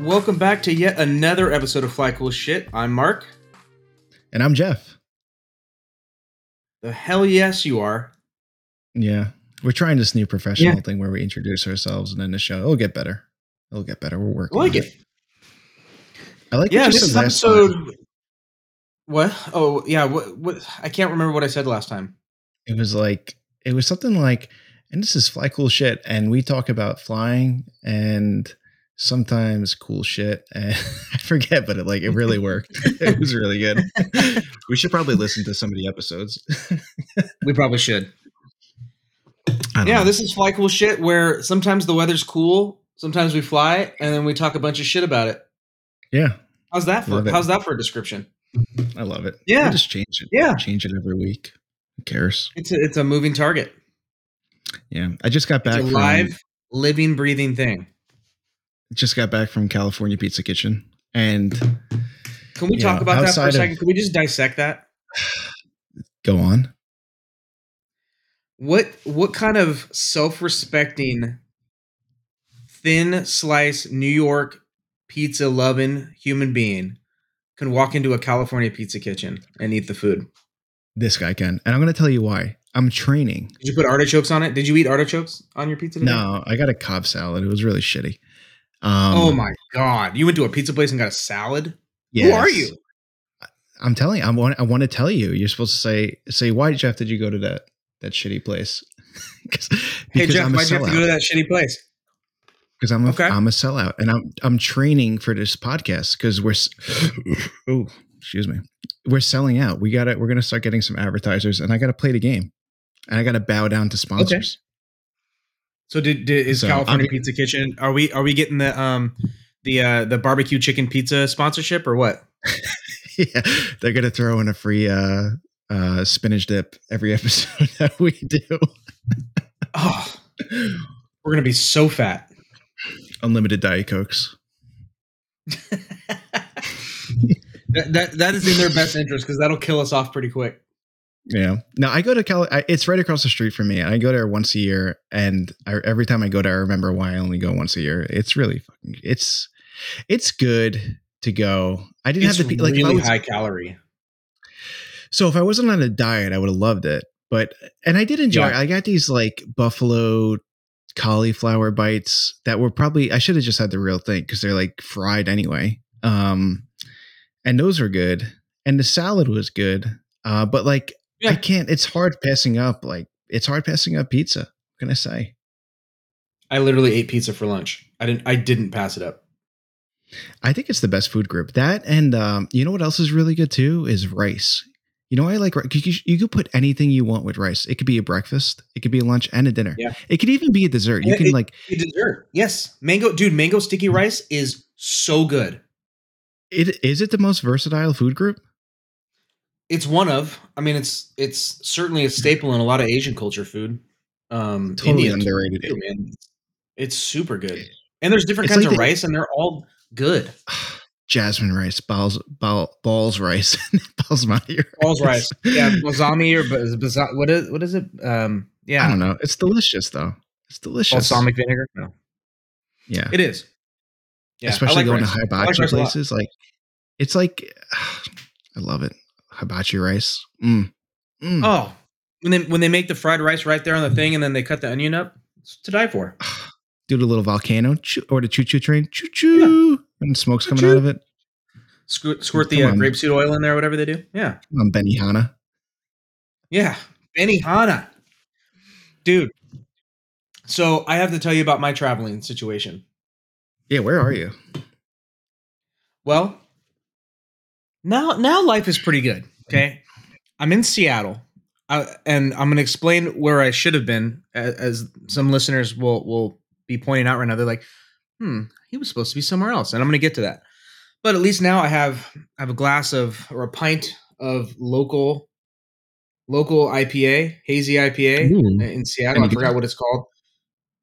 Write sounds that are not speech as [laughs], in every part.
welcome back to yet another episode of Fly Cool Shit. I'm Mark. And I'm Jeff. The hell yes, you are. Yeah. We're trying this new professional Yeah. thing where we introduce ourselves and then the show. It'll get better. It'll get better. We're I working. like on it. I like Yeah, this episode. What? Oh, yeah. What? What? I can't remember what I said last time. It was like it was something like, and this is fly cool shit, and we talk about flying and sometimes cool shit, and [laughs] I forget, but it like it really worked. [laughs] it was really good. [laughs] we should probably listen to some of the episodes. We probably should. Yeah, know. this is Fly Cool Shit, where sometimes the weather's cool, sometimes we fly, and then we talk a bunch of shit about it. yeah, How's that for? How's that for a description? I love it. Yeah. just change it. Yeah. change it every week. Who cares? It's a it's a moving target. Yeah, I just got It's back a from live, living, breathing thing. Just got back from California Pizza Kitchen, and Can we talk about that for a outside of- second? Can we just dissect that? [sighs] go on. What what kind of self-respecting thin slice New York pizza loving human being can walk into a California pizza kitchen and eat the food? This guy can, and I'm going to tell you why. I'm training. Did you put artichokes on it? Did you eat artichokes on your pizza? Today? No, I got a Cobb salad. It was really shitty. Um, oh my god! You went to a pizza place and got a salad. Who are you? I'm telling you. I want. I want to tell you. You're supposed to say say why, Jeff? Did you go to that that shitty place? [laughs] 'Cause- Hey Jeff, I'm a why'd you have to go to that shitty place? Because I'm a Okay. am a sellout, and I'm I'm training for this podcast because we're [sighs] oh excuse me we're selling out. We got to We're gonna start getting some advertisers, and I got to play the game, and I got to bow down to sponsors. So did, did is So, California I'm- Pizza Kitchen? Are we are we getting the um the uh the barbecue chicken pizza sponsorship or what? [laughs] yeah, they're gonna throw in a free uh uh spinach dip every [laughs] episode that we do. Oh, we're gonna be so fat. Unlimited diet cokes. [laughs] that, that that is in their best interest because that'll kill us off pretty quick. Yeah. Now I go to Cal. I, it's right across the street from me. And I go there once a year, and I, every time I go there, I remember why I only go once a year. It's really fucking. It's it's good to go. I didn't It's have to be like really was- high calorie. So if I wasn't on a diet, I would have loved it. But and I did enjoy. Yeah. I got these like buffalo cauliflower bites that were probably I should have just had the real thing because they're like fried anyway. Um, and those were good, and the salad was good. Uh, but like I can't. It's hard passing up. Like it's hard passing up pizza. What can I say? I literally ate pizza for lunch. I didn't. I didn't pass it up. I think it's the best food group. That and um, you know what else is really good too is rice. You know, I like ri- you, you could put anything you want with rice. It could be a breakfast, it could be a lunch and a dinner. Yeah. It could even be a dessert. You Yeah, can it- like dessert, yes, mango, dude. Mango sticky rice is so good. it. Is it the most versatile food group? It's one of. I mean, it's it's certainly a staple in a lot of Asian culture food. Um, Totally Indian underrated. too, man. It's super good, and there's different It's kinds like of the- rice, and they're all good. [sighs] Jasmine rice, balls, ball, balls rice, [laughs] basmati rice. Balls rice, yeah, [laughs] balsami or basa- what is what is it? Um, yeah, I don't know. It's delicious though. It's delicious. balsamic vinegar. No, Yeah. it is. Yeah, Especially like going rice. to I like hibachi rice a lot. places. Like it's like [sighs] I love it. Hibachi rice. Mm. Mm. Oh, when they when they make the fried rice right there on the thing, and then they cut the onion up, it's to die for. Do the little volcano or the choo choo train. Choo choo. And smoke's coming Choo-choo. out of it. Squirt, squirt the uh, grapeseed oil in there, whatever they do. Yeah, I'm Benihana. yeah, Benihana, dude. So I have to tell you about my traveling situation. Yeah, where are you? Well, now now life is pretty good. Okay, I'm in Seattle, uh, and I'm going to explain where I should have been, as, as some listeners will will be pointing out right now. They're like, "Hmm, he was supposed to be somewhere else," and I'm going to get to that. But at least now I have I have a glass of or a pint of local local IPA, hazy IPA Ooh. in Seattle. I forgot what it's called.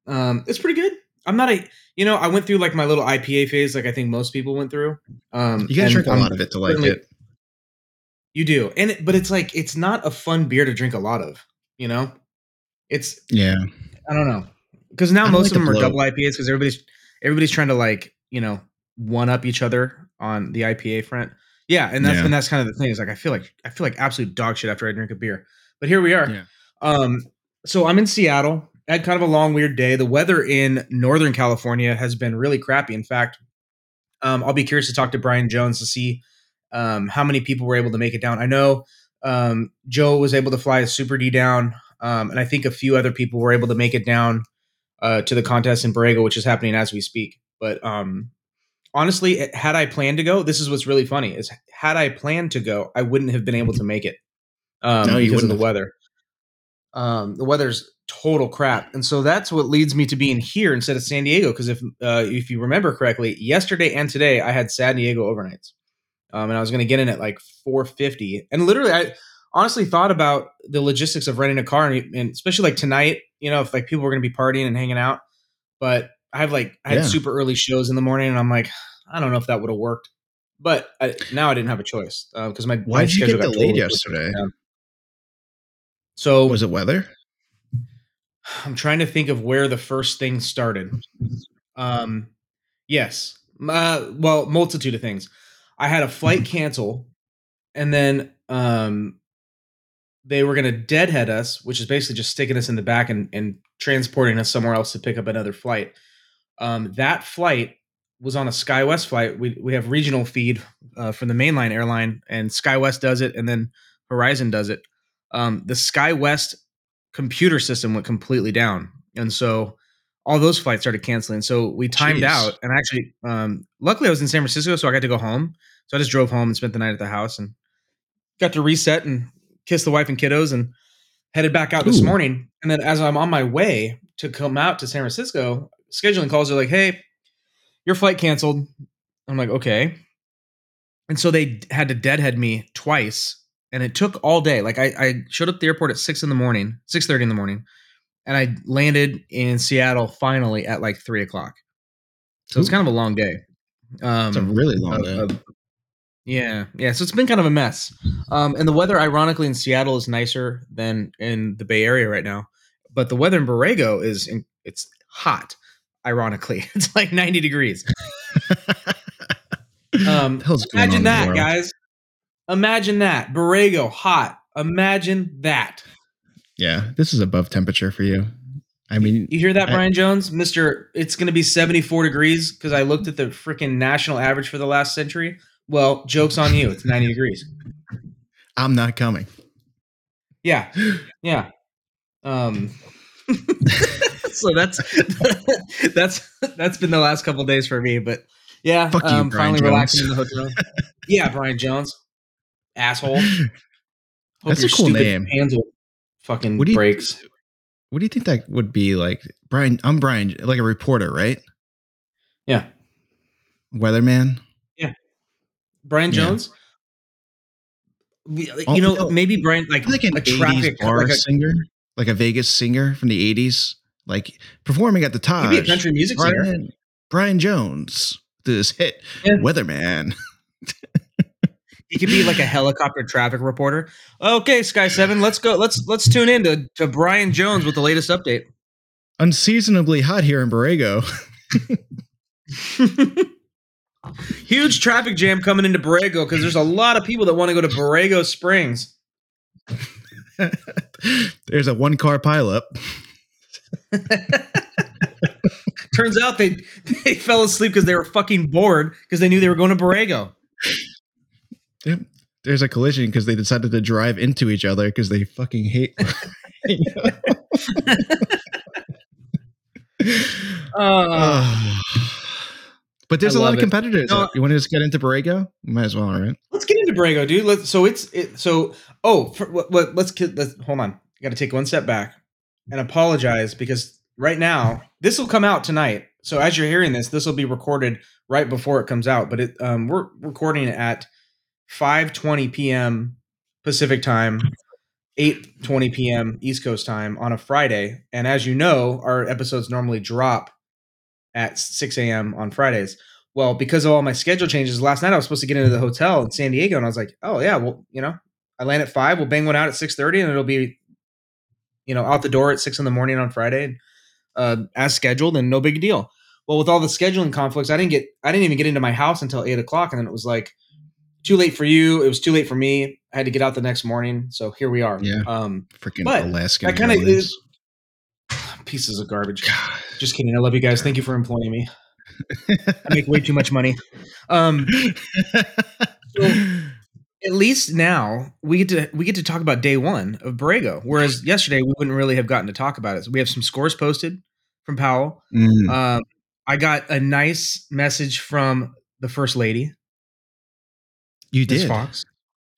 Um, it's pretty good. I'm not a you know I went through like my little IPA phase, like I think most people went through. Um, You gotta drink a lot of it to like it. You do, and it, but it's like it's not a fun beer to drink a lot of. You know, it's Yeah. I don't know because now most like of them the are double IPAs because everybody's everybody's trying to like you know one up each other on the IPA front. Yeah, and that's Yeah. and that's kind of the thing. Is like I feel like I feel like absolute dog shit after I drink a beer. But here we are. Yeah. Um, so I'm in Seattle. I had kind of a long, weird day. The weather in Northern California has been really crappy. In fact, um, I'll be curious to talk to Brian Jones to see um, how many people were able to make it down. I know um, Joe was able to fly a Super D down, um, and I think a few other people were able to make it down uh, to the contest in Borrego, which is happening as we speak. But um, honestly, had I planned to go, this is what's really funny: is had I planned to go, I wouldn't have been able to make it um, No, you because of the wouldn't weather. Um, the weather's total crap, and so that's what leads me to being here instead of San Diego. Because if uh, if you remember correctly, yesterday and today I had San Diego overnights, um, and I was going to get in at like four fifty, and literally I honestly thought about the logistics of renting a car, and, and especially like tonight, you know, if like people were going to be partying and hanging out, but I have like I had Yeah. super early shows in the morning, and I'm like, I don't know if that would have worked. But I, now I didn't have a choice because my Why did you schedule get got delayed totally yesterday? So Was it weather? I'm trying to think of where the first thing started. Um, yes. Uh, well, multitude of things. I had a flight cancel, and then um, they were going to deadhead us, which is basically just sticking us in the back and, and transporting us somewhere else to pick up another flight. Um, that flight was on a SkyWest flight. We we have regional feed uh, from the mainline airline, and SkyWest does it, and then Horizon does it. Um, the SkyWest computer system went completely down, and so all those flights started canceling. So we timed Jeez. out, and actually, um, luckily I was in San Francisco, so I got to go home. So I just drove home and spent the night at the house, and got to reset and kiss the wife and kiddos, and headed back out this morning. And then as I'm on my way to come out to San Francisco, scheduling calls are like, "Hey, your flight canceled." I'm like, "Okay." And so they had to deadhead me twice, and it took all day. Like I, I showed up at the airport at six in the morning, six thirty in the morning, and I landed in Seattle finally at like three o'clock. So it's kind of a long day. Um, It's a really long of- day. of- yeah, yeah. So it's been kind of a mess. Um, and the weather, ironically, in Seattle is nicer than in the Bay Area right now. But the weather in Borrego is in, it's hot. Ironically, [laughs] it's like ninety degrees. Um, The [laughs] hell's going on imagine that, guys. Imagine that. Borrego, hot. Imagine that. Yeah, this is above temperature for you. I mean, You hear that, I- Brian Jones? Mister, it's going to be 74 degrees because I looked at the freaking national average for the last century. Well, joke's on you. It's 90 degrees. I'm not coming. Yeah. Yeah. Um, [laughs] so that's [laughs] that's that's been the last couple days for me, but yeah, Fuck um, finally Jones. relaxing in the hotel. [laughs] yeah, Brian Jones, asshole. Hope That's a cool name. Handle fucking What do you- breaks. What do you think that would be like? Brian, I'm Brian, like a reporter, right? Yeah, Weatherman. Yeah. Brian Yeah. Jones. We- Oh, You know, no. maybe Brian like like an a 80s traffic bar like a, singer, like a Vegas singer from the 80s, like performing at the Taj. maybe a country music singer. Brian, Brian Jones, this hit, Yeah. Weatherman. [laughs] He could be like a helicopter traffic reporter. Okay, Sky Seven, let's go. Let's let's tune in to, to Brian Jones with the latest update. Unseasonably hot here in Borrego. [laughs] Huge traffic jam coming into Borrego because there's a lot of people that want to go to Borrego Springs. [laughs] There's a one car pileup. [laughs] Turns out they they fell asleep because they were fucking bored because they knew they were going to Borrego. Yep. There's a collision because they decided to drive into each other because they fucking hate. [laughs] Uh, [sighs] but there's I a lot of it. competitors. No, you want to just get into Borrego? Might as well, right? let's get into Borrego, dude. Let's, so it's it, so. Oh, for, what, what, let's let's hold on. Got to take one step back and apologize because right now this will come out tonight. so as you're hearing this, this will be recorded right before it comes out. But it um, we're recording it at 5:20 p.m. Pacific time, 8:20 p.m. East Coast time on a Friday. And as you know, our episodes normally drop at 6 a.m. on Fridays. Well, because of all my schedule changes, last night I was supposed to get into the hotel in San Diego, and I was like, "Oh yeah, well, you know, I land at five. We'll bang one out at 6:30, and it'll be, you know, out the door at six in the morning on Friday, uh, as scheduled, and no big deal." Well, with all the scheduling conflicts, I didn't get, I didn't even get into my house until eight o'clock, and then it was like too late for you. It was too late for me. I had to get out the next morning, so here we are. Yeah. Um, Freaking But Alaskan. I kinda- Airlines. [sighs] pieces of garbage. God. Just kidding. I love you guys. Thank you for employing me. I make way too much money. Um, at least now we get to we get to talk about day one of Borrego, whereas yesterday we wouldn't really have gotten to talk about it. So we have some scores posted from Powell. Mm, Um, I got a nice message from the first lady, you did. Fox,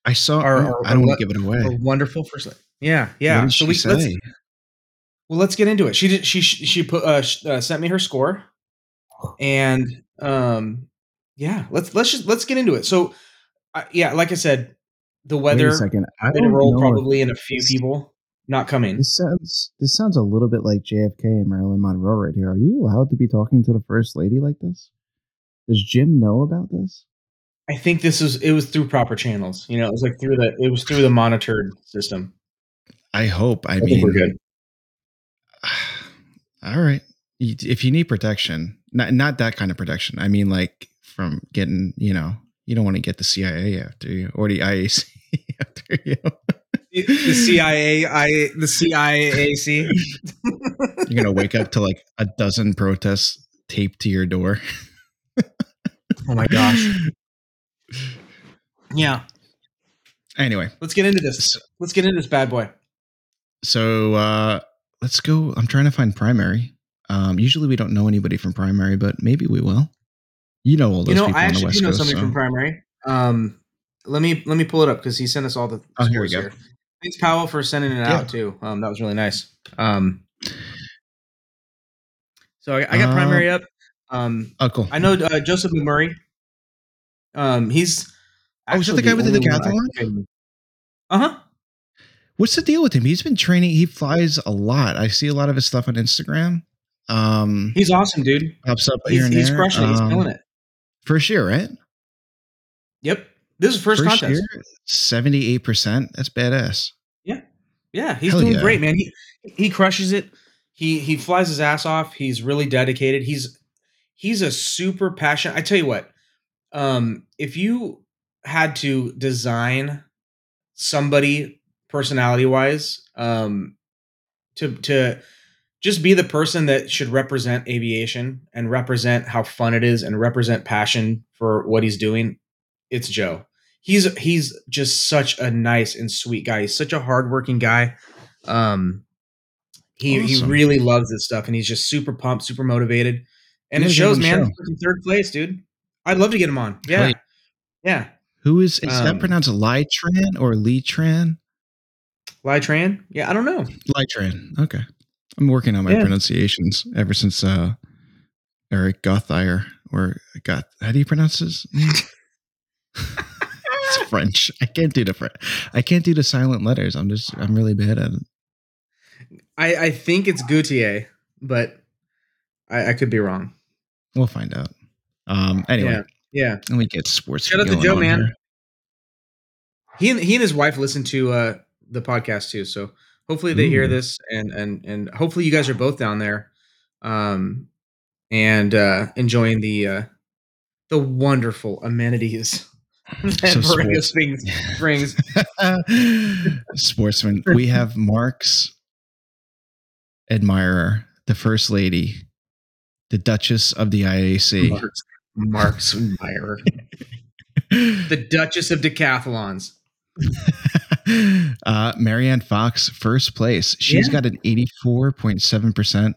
I saw. Our, or- I don't want to give it a away. wonderful first lady. Yeah, yeah. So we let's, well, let's get into it. She did. She she put uh, uh, sent me her score, and um, yeah. Let's let's just let's get into it. So, uh, yeah, like I said, the Wait weather a second. I going to roll probably in a few people not coming. This sounds this sounds a little bit like JFK and Marilyn Monroe right here. Are you allowed to be talking to the first lady like this? Does Jim know about this? I think this is it was through proper channels. You know, it was like through the it was through the monitored system. I hope. I, I mean, we're good. [sighs] all right. If you need protection, not not that kind of protection. I mean, like from getting, you know, you don't want to get the CIA after you or the IAC [laughs] after you. The CIA, I the CIAC. You're gonna wake up to like a dozen protests taped to your door. Oh my gosh. Yeah, Anyway, let's get into this. Let's get into this bad boy. so uh let's go. I'm trying to find primary. Um, usually we don't know anybody from primary, but maybe we will. You know all those You know, people I on the actually do know Coast. somebody so- from primary. Um, let me let me pull it up because he sent us all the Oh, here we go. Thanks, Powell, for sending it Yeah. out too. Um, that was really nice. Um, so I, I got Um, primary up. Um, oh, cool. I know uh, Joseph Murray. Um, he's Oh, is that the guy with the decathlon? Uh huh. What's the deal with him? He's been training. He flies a lot. I see a lot of his stuff on Instagram. Um, He's awesome, dude. pops up He's, here and he's there. crushing it. He's Um, killing it. First year, right? Yep. This is first, contest. seventy-eight percent. That's badass. Yeah, yeah, he's Hell doing yeah. great, man. He he crushes it. He he flies his ass off. He's really dedicated. He's he's a super passionate. I tell you what, um, if you had to design somebody personality wise, um, to to just be the person that should represent aviation and represent how fun it is and represent passion for what he's doing, it's Joe he's he's just such a nice and sweet guy. He's such a hardworking guy. Um, he he really loves this stuff, and he's just super pumped, super motivated, and it shows, man. Third place, dude. I'd love to get him on. Yeah, yeah. yeah. Who is is Um, that pronounced Lytran or Leetran? Lytran. Yeah, I don't know. Lytran. Okay. I'm working on my Yeah. pronunciations ever since uh Eric Gothier or Goth. How do you pronounce his name? [laughs] it's French. I can't do the French. I can't do the silent letters. I'm just I'm really bad at it. I I think it's Gautier, but I, I could be wrong. We'll find out. Um anyway, Yeah, yeah. let me get sports. Shout out to Joe, man. here. He and he and his wife listen to uh the podcast too. So hopefully they hear this and and and hopefully you guys are both down there um and uh enjoying the uh the wonderful amenities [laughs] [laughs] that sports- Springs brings. [laughs] Sportsman. We have Mark's admirer, the first lady, the Duchess of the IAC. Mark's, Mark's Meyer. The Duchess of Decathlons. [laughs] uh, Marianne Fox, first place. She's Yeah. got an 84.7%.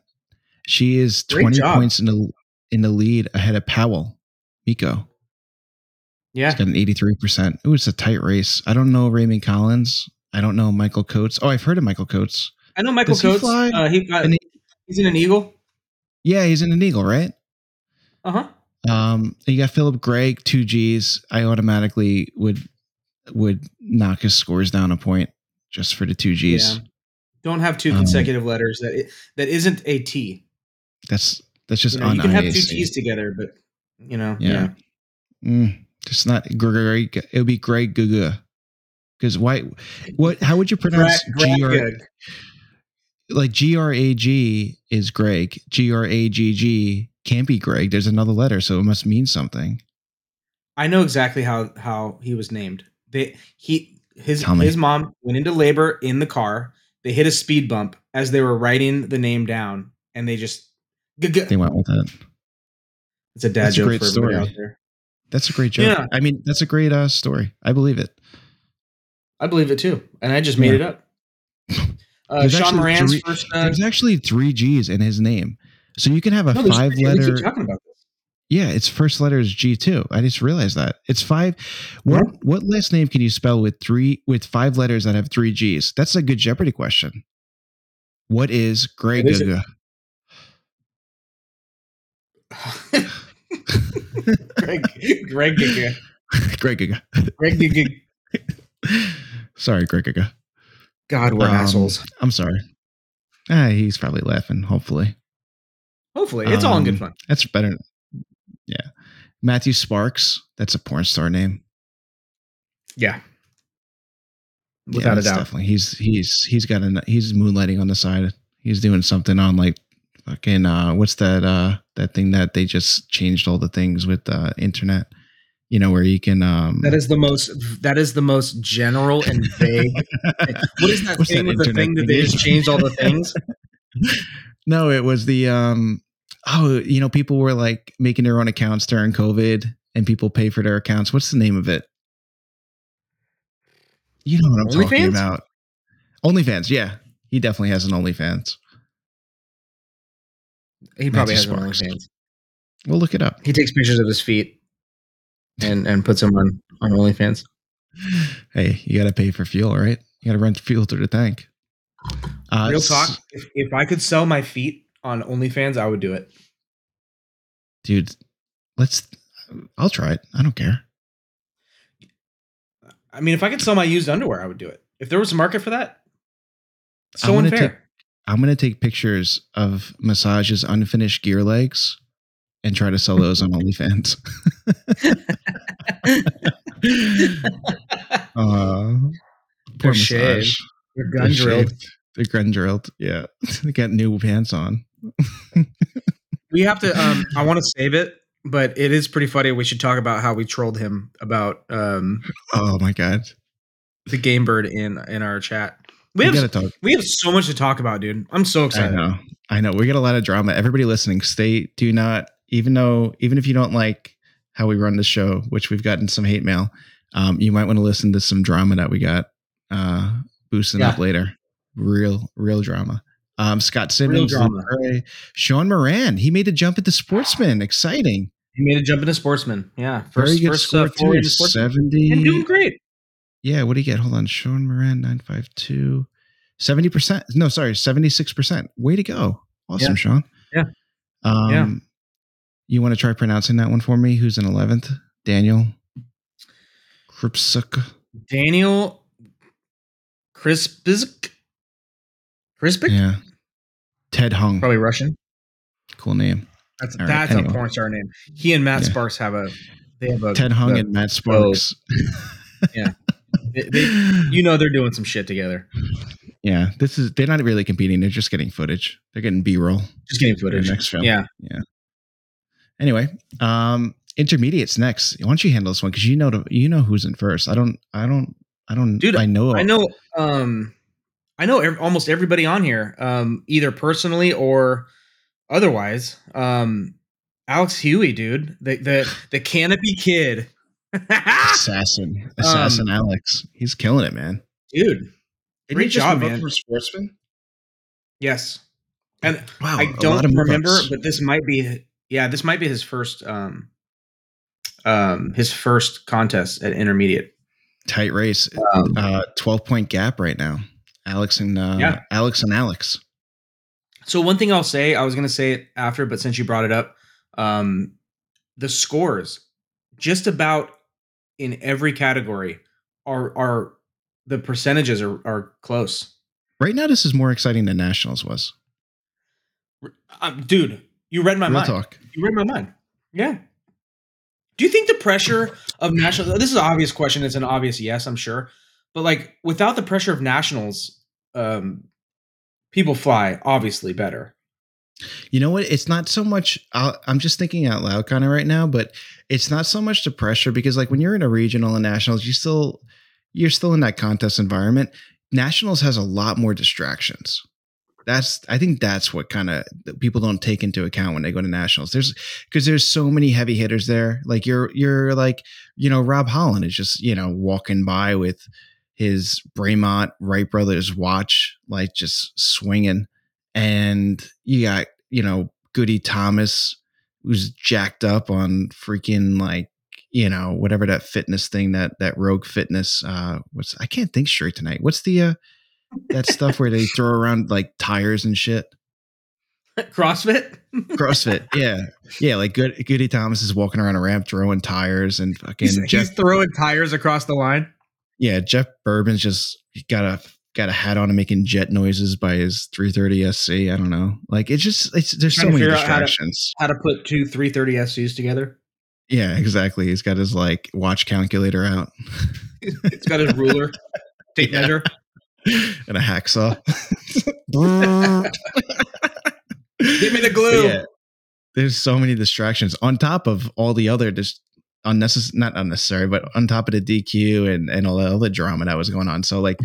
She is Great 20 job. points in the in the lead ahead of Powell. Miko. Yeah. He's got an 83%. Ooh, it's a tight race. I don't know Raymond Collins. I don't know Michael Coates. Oh, I've heard of Michael Coates. I know Michael Does he Coates. fly? Uh, he, uh, And he's in an Eagle. Yeah, he's in an Eagle, right? Uh huh. Um, you got Philip Gregg, two G's. I automatically would would knock his scores down a point just for the two G's. Yeah. Don't have two Um, consecutive letters that it, that isn't a T. That's that's just You, know, you can have two. T's together, but you know, Yeah. yeah. Mm, just not Greg. It would be Greg Guga. Because why? What? How would you pronounce Gra- G R? Like G R A G is Greg. G R A G G can't be Greg. There's another letter, so it must mean something. I know exactly how how he was named. They he his his mom went into labor in the car. They hit a speed bump as they were writing the name down, and they just. G- They went with that. It's a dad That's a joke great for story. out there. That's a great joke. Yeah. I mean, that's a great uh, story. I believe it. I believe it too, and I just made Yeah. it up. [laughs] Uh, Sean Moran's three- first. Uh, There's actually three G's in his name, so you can have a no, five we letter. keep talking about this. Yeah, its first letter is G too. I just realized that it's five. What Yeah. what last name can you spell with three with five letters that have three G's? That's a good Jeopardy question. What is is? Guga? Greg, Greg, Giga. Greg Guga. Greg, Giga. Sorry, Greg Guga. God, we're Um, assholes. I'm sorry. Ah, he's probably laughing. Hopefully, Hopefully, it's all in good um, fun. that's better. Yeah, Matthew Sparks. That's a porn star name. Yeah, Yeah, without a doubt. Definitely, he's he's he's got an he's moonlighting on the side. He's doing something on like fucking uh what's that uh that thing that they just changed all the things with uh internet. You know where you can um That is the most. That is the most general and vague. what is that [laughs] What's thing that with the internet thing that they just changed all the things? [laughs] no, it was the um oh you know people were like making their own accounts during COVID and people pay for their accounts. What's the name of it? You know what I'm talking about. OnlyFans, yeah. He definitely has an OnlyFans. He probably has Matthew an OnlyFans. We'll look it up. He takes pictures of his feet and and puts them on on OnlyFans. [sighs] Hey, you got to pay for fuel, right? You got to rent fuel through the tank. Uh, Real talk. If, if I could sell my feet on OnlyFans, I would do it. Dude. Let's. I'll try it. I don't care. I mean, if I could sell my used underwear, I would do it. If there was a market for that, so I'm gonna unfair. take- I'm gonna take pictures of massage's unfinished gear legs and try to sell those on OnlyFans. [laughs] uh, They're poor shaved. massage. They're They're gun drilled. shaved. They're gun drilled. Yeah, [laughs] they got new pants on. [laughs] We have to. Um, I want to save it, but it is pretty funny. We should talk about how we trolled him about um Oh my god, the game bird in in our chat. We we have we have so much to talk about, dude. I'm so excited. I know. I know. We get a lot of drama. Everybody listening, stay do not even though even if you don't like how we run the show, which we've gotten some hate mail, um, you might want to listen to some drama that we got uh boosting Yeah. up later. Real, real drama. Um, Scott Simmons, Luke drama. Gray, Sean Moran. He made a jump at the sportsman. Exciting. He made a jump into sportsman. Yeah, Very first good first score uh, forward too. Seventy. and doing great. Yeah, what do you get? Hold on. Sean Moran, 952. 70%. No, sorry, 76%. Way to go. Awesome, Yeah. Sean. Yeah. Um, Yeah. You want to try pronouncing that one for me? Who's in 11th? Daniel Kripsuk. Daniel Krispisk. Krispic? Yeah. Ted Hung. Probably Russian. Cool name. That's All right, that's anyway. a porn star name. He and Matt Yeah. Sparks have a they have a Ted Hung a- and Matt Sparks. [laughs] they- they- you know they're doing some shit together. yeah, this is they're not really competing. They're just getting footage. They're getting B-roll. Just getting footage. next film. Yeah. yeah. Anyway, um, intermediates next. Why don't you handle this one? Because you know you know who's in first. I don't. I don't. I don't. Dude, I know. I know um I know ev- almost everybody on here um either personally or otherwise. Um Alex Huey, dude. The the the canopy kid. Assassin. [laughs] Assassin Alex. He's killing it, man. dude. Great job, man. From sportsman. Yes. And Wow. I a lot don't remember, move-ups. but this might be yeah, this might be his first um um his first contest at intermediate. tight race. Um, Uh, twelve point gap right now. Alex and uh, Yeah. Alex and Alex. So one thing I'll say, I was gonna say it after, but since you brought it up, um, the scores just about in every category are are the percentages are are close. Right now, this is more exciting than nationals was. Um, dude, you read my Real mind. talk. You read my mind. Yeah. Do you think the pressure of national? This is an obvious question. It's an obvious yes, I'm sure. But like, without the pressure of nationals, um, people fly obviously better. You know what? It's not so much. i I'm just thinking out loud kind of right now, but it's not so much the pressure because like when you're in a regional and nationals, you still you're still in that contest environment. Nationals has a lot more distractions. That's I think that's what kind of people don't take into account when they go to nationals. There's because there's so many heavy hitters there. Like you're you're like you know Rob Holland is just you know walking by with his Bremont Wright brothers watch like just swinging and you got you know Goody Thomas who's jacked up on freaking like you know whatever that fitness thing that that Rogue Fitness uh what's I can't think straight tonight. What's the uh that stuff where they throw around like tires and shit? CrossFit. CrossFit, [laughs] yeah, yeah. Like Good, Goody Thomas is walking around a ramp throwing tires and fucking He's, Jeff. he's throwing tires across the line. Yeah, Jeff Boerboon's just got a got a hat on and making jet noises by his 330 SC. I don't know. Like it's just it's there's so many out how to- distractions. How to put two 330 SCs together? Yeah, exactly. He's got his like watch calculator out It's got his ruler, [laughs] tape Yeah. measure. [laughs] and a hacksaw. [laughs] Give me the glue. yeah, there's so many distractions on top of all the other just unnecessary, not unnecessary, but on top of the DQ and and all the drama that was going on. So like,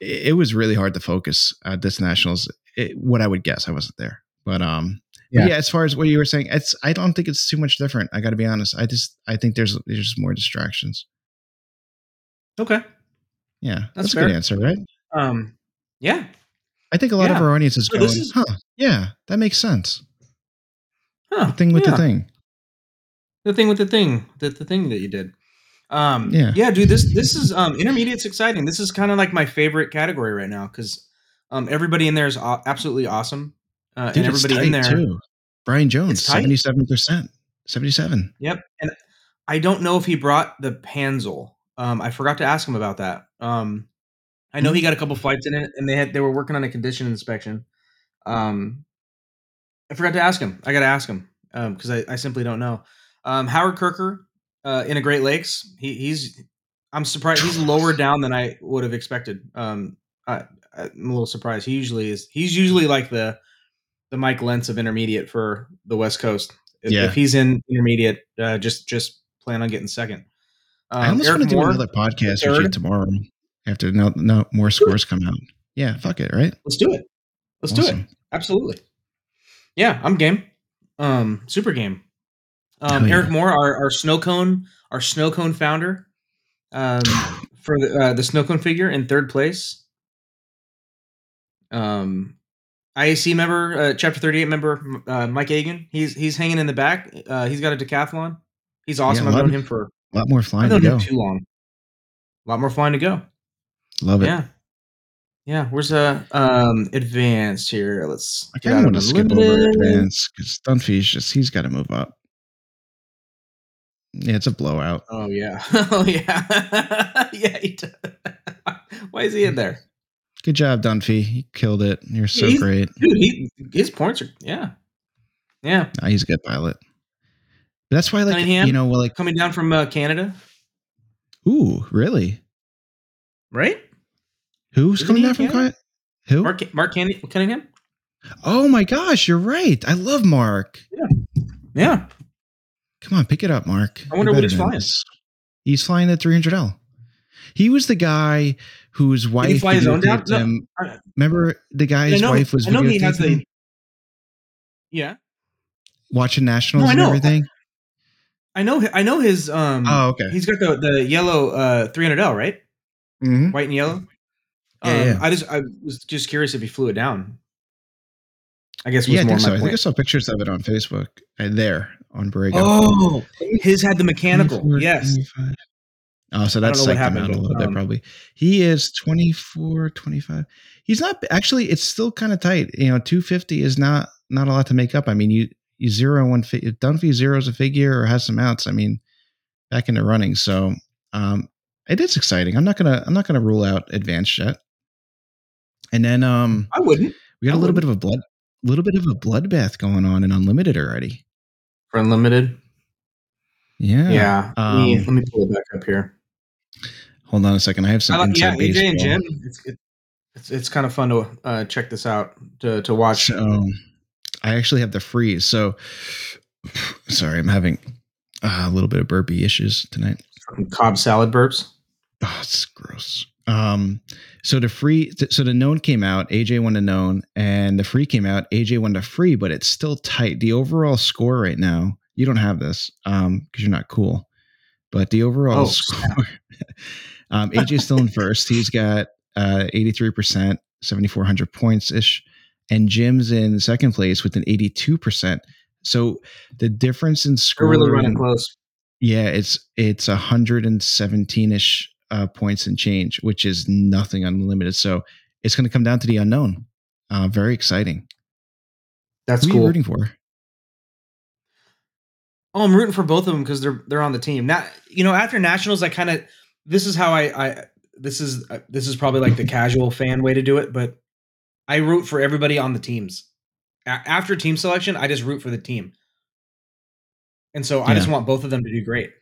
it, it was really hard to focus at this nationals. It, what I would guess, I wasn't there, but um, Yeah. yeah. As far as what you were saying, it's I don't think it's too much different. I got to be honest. I just I think there's there's more distractions. Okay. Yeah, that's, a good answer, right? Um. Yeah. I think a lot of our audience is So going, is- huh? Yeah, that makes sense. Huh. The thing with yeah. the thing. The thing with the thing the, the thing that you did. Um Yeah. yeah dude this this is um intermediate's exciting. This is kind of like my favorite category right now because um everybody in there is aw- absolutely awesome. Uh, Dude, and everybody in there too. Brian Jones, seventy-seven percent, seventy-seven. yep and i don't know if he brought the Panzl. Um i forgot to ask him about that. Um i know he got a couple flights in it and they had they were working on a condition inspection. Um i forgot to ask him. I gotta ask him um because I, I simply don't know um howard kirker uh in a great lakes he, he's i'm surprised he's lower [sighs] down than i would have expected um I, i'm a little surprised he usually is he's usually like the the mike lentz of intermediate for the west coast if, Yeah. if he's in intermediate uh just just plan on getting second um, I almost Eric want to do Moore, another podcast with you tomorrow after no no more scores come out. Yeah, fuck it, right? let's do it let's do it Absolutely. Yeah, I'm game. Um, super game. Um, Hell yeah. Eric Moore, our, our snow cone, our snow cone founder, um, [sighs] for the uh, the snow cone figure in third place. Um, IAC member, uh, chapter 38 member, uh, Mike Agan. He's he's hanging in the back. Uh, he's got a decathlon. He's awesome. Yeah, I've known him. for A lot more flying to go. too long. A lot more flying to go. Love it. Yeah. Yeah, where's uh um advanced here? Let's I kind of want to skip over Unlimited. advance because Dunphy's just he's got to move up. Yeah, it's a blowout. Oh yeah. [laughs] Oh yeah. [laughs] yeah. He does. [laughs] Why is he in there? Good job, Dunphy. You killed it. You're so great. Dude, he his points are yeah. Yeah. Nah, he's a good pilot. That's why, I like, Cunningham? you know, well, like, Coming down from uh, Canada, ooh, really? right? Who's Isn't coming down from Canada? Who? Mark Mark Canny- Cunningham? Oh my gosh, you're right. I love Mark. Yeah. Yeah. Come on, pick it up, Mark. I wonder what he's flying. this. He's flying the 300L. He was the guy whose wife He fly his own down? No. I- Remember the guy's know, wife was I know he has a Yeah. watching nationals No, and everything. I know I know his um Oh, okay. he's got the the yellow uh 300L, right? Mhm. White and yellow. Yeah, um, yeah. I just I was just curious if he flew it down. I guess was Yeah, I more think so. my I think I saw pictures of it on Facebook. Uh, there on Borrego. Oh, his had the mechanical. 24, Yes. 25. Oh, so that's don't know what psyched him happened, out a little bit, um, probably. He is 24, 25. He's not actually, it's still kind of tight. You know, 250 is not not a lot to make up. I mean, you you zero and one. If Dunphy zeros a figure or has some outs, I mean, back into running. So um, it is exciting. I'm not gonna I'm not gonna rule out advanced yet. And then um, I wouldn't we got I a little bit of a blood, little bit of a bloodbath going on in unlimited already. For unlimited. Yeah. Yeah. let, me, Um, let me pull it back up here. Hold on a second. I have some like- yeah, AJ and. Jim. It's it's, it's kind of fun to uh, check this out to to watch. So I actually have the freeze. So sorry, I'm having uh, a little bit of burpee issues tonight. Cobb salad burps. Oh, it's gross. Um, so the free, so the known came out. AJ won the known, and the free came out. AJ won the free, but it's still tight. The overall score right now, you don't have this um because you're not cool. But the overall Oh, score, [laughs] um, AJ's still in first. He's got uh 83%, 7,400 points ish, and Jim's in second place with an 82%. So the difference in We're score, really running close. yeah, it's it's 117 ish uh, points and change, which is nothing unlimited. So it's going to come down to the unknown. Uh, very exciting. That's Who are you cool. rooting for? Oh, I'm rooting for both of them because they're they're on the team. Now, you know, after nationals, I kind of this is how I I this is uh, this is probably like the [laughs] casual fan way to do it, but I root for everybody on the teams. A- after team selection, I just root for the team, and so I just want both of them to do great.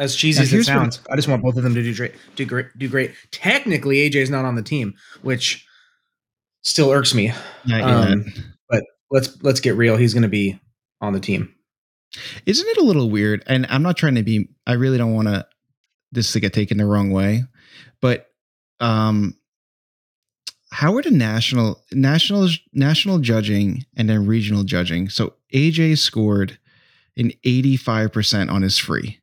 As cheesy Now, as it sounds, I just want both of them to do great. Do great. Do great. Technically, AJ's not on the team, which still irks me. Um. But let's let's get real. He's going to be on the team. Isn't it a little weird? And I'm not trying to be. I really don't want to this to get taken the wrong way, but um, how are the national national national judging and then regional judging? So AJ scored an 85 percent on his free.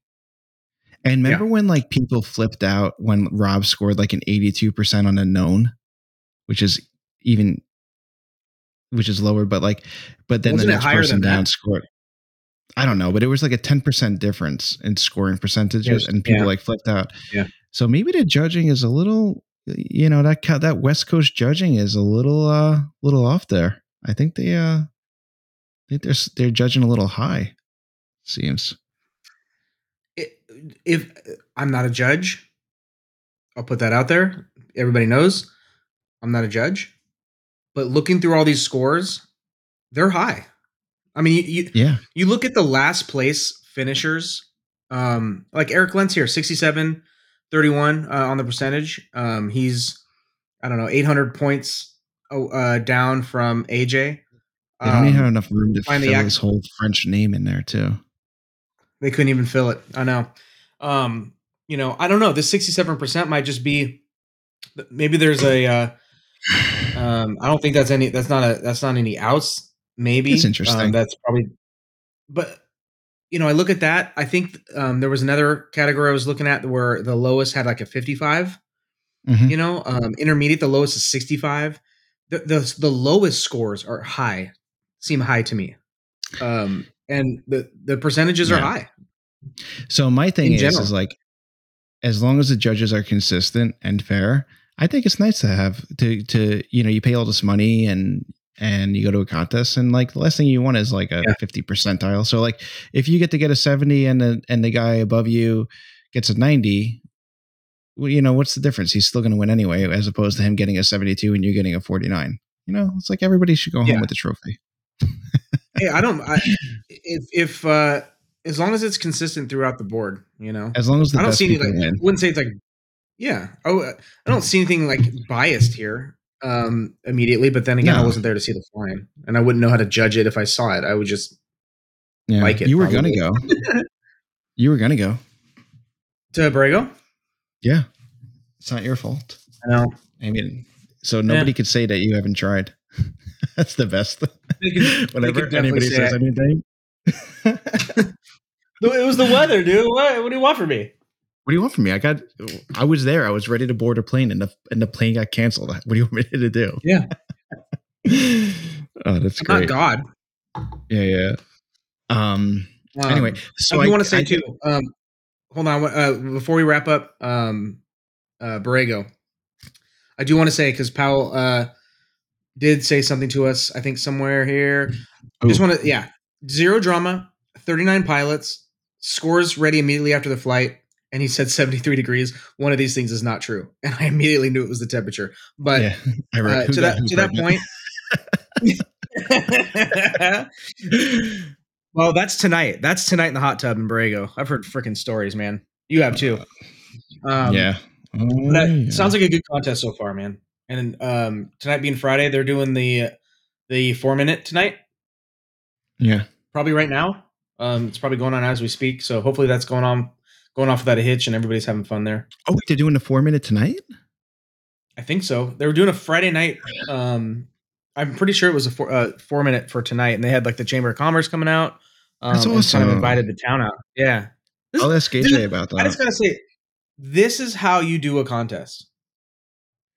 And remember when like people flipped out when Rob scored like an 82% on a known, which is even which is lower, but like but then Wasn't the next person than that? down scored. I don't know, but it was like a 10% difference in scoring percentages Yes, and people yeah. like flipped out. Yeah. So maybe the judging is a little you know, that that West Coast judging is a little uh little off there. I think they uh I think they're they're judging a little high. Seems. If I'm not a judge, I'll put that out there. Everybody knows I'm not a judge. But looking through all these scores, they're high. I mean, you you, Yeah. you look at the last place finishers, um, like Eric Lentz here, 67, 31 uh, on the percentage. Um, he's, I don't know, 800 points oh, uh, down from AJ. They don't even Um, have enough room to find the fill act- this whole French name in there too. They couldn't even fill it. I know. Um, you know, I don't know. This 67% might just be maybe there's a uh um I don't think that's any that's not a that's not any outs, maybe. It's interesting. Um, that's probably but you know, I look at that. I think um there was another category I was looking at where the lowest had like a 55, Mhm. you know, um intermediate, the lowest is 65. The the, the lowest scores are high, seem high to me. Um and the the percentages are high. So my thing In is, general. is like, as long as the judges are consistent and fair, I think it's nice to have to to you know you pay all this money and and you go to a contest and like the last thing you want is like a Yeah. fifty percentile. So like if you get to get a seventy and the, and the guy above you gets a ninety, well, you know what's the difference? He's still going to win anyway, as opposed to him getting a seventy-two and you getting a forty-nine. You know, it's like everybody should go home with the trophy. hey, I don't. I, if if uh, as long as it's consistent throughout the board, you know, As long as the I don't see any like. Win. wouldn't say it's like, yeah. Oh, uh, I don't see anything like biased here um immediately. But then again, I wasn't there to see the flying, and I wouldn't know how to judge it if I saw it. I would just Yeah, like it, you were probably. gonna go. [laughs] you were gonna go. to Borrego. Yeah, it's not your fault. I know. I mean, so nobody could say that you haven't tried. [laughs] That's the best. Could- [laughs] Whenever anybody say says it. anything. It was the weather, dude. What, what do you want from me? What do you want from me? I got. I was there. I was ready to board a plane, and the and the plane got canceled. What do you want me to do? Yeah. [laughs] oh, that's I'm great. not God. Yeah, yeah. Um. Um, anyway, so I do want to say I- too. Um, hold on. Uh, before we wrap up, um, uh, Borrego, I do want to say because Powell uh, did say something to us. I think somewhere here. I just want to, yeah. zero drama, 39 pilots, scores ready immediately after the flight, and he said 73 degrees. One of these things is not true, and I immediately knew it was the temperature. But yeah, [laughs] I uh, to that to that point. [laughs] well, that's tonight. That's tonight in the hot tub in Borrego. I've heard freaking stories, man. You have too. Um, yeah. Oh, That yeah. sounds like a good contest so far, man. And um, tonight being Friday, they're doing the the four minute tonight. yeah. Probably right now. Um, it's probably going on as we speak. So hopefully that's going on, going off without a hitch, and everybody's having fun there. Oh, wait, they're doing a four minute tonight. I think so. They were doing a Friday night. Um, I'm pretty sure it was a four, uh, four minute for tonight, and they had like the Chamber of Commerce coming out. Um, That's and kind of invited the town out. Yeah. This- I'll ask AJ about that. I just gotta say, this is how you do a contest.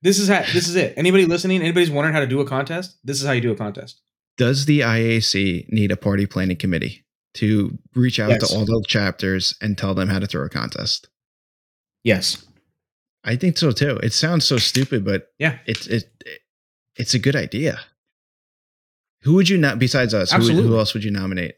This is how. This is it. Anybody listening? Anybody's wondering how to do a contest? This is how you do a contest. Does the IAC need a party planning committee to reach out Yes. to all the chapters and tell them how to throw a contest? Yes. I think so too. It sounds so stupid, but Yeah. it's it, it it's a good idea. Who would you not besides us? Who, who else would you nominate?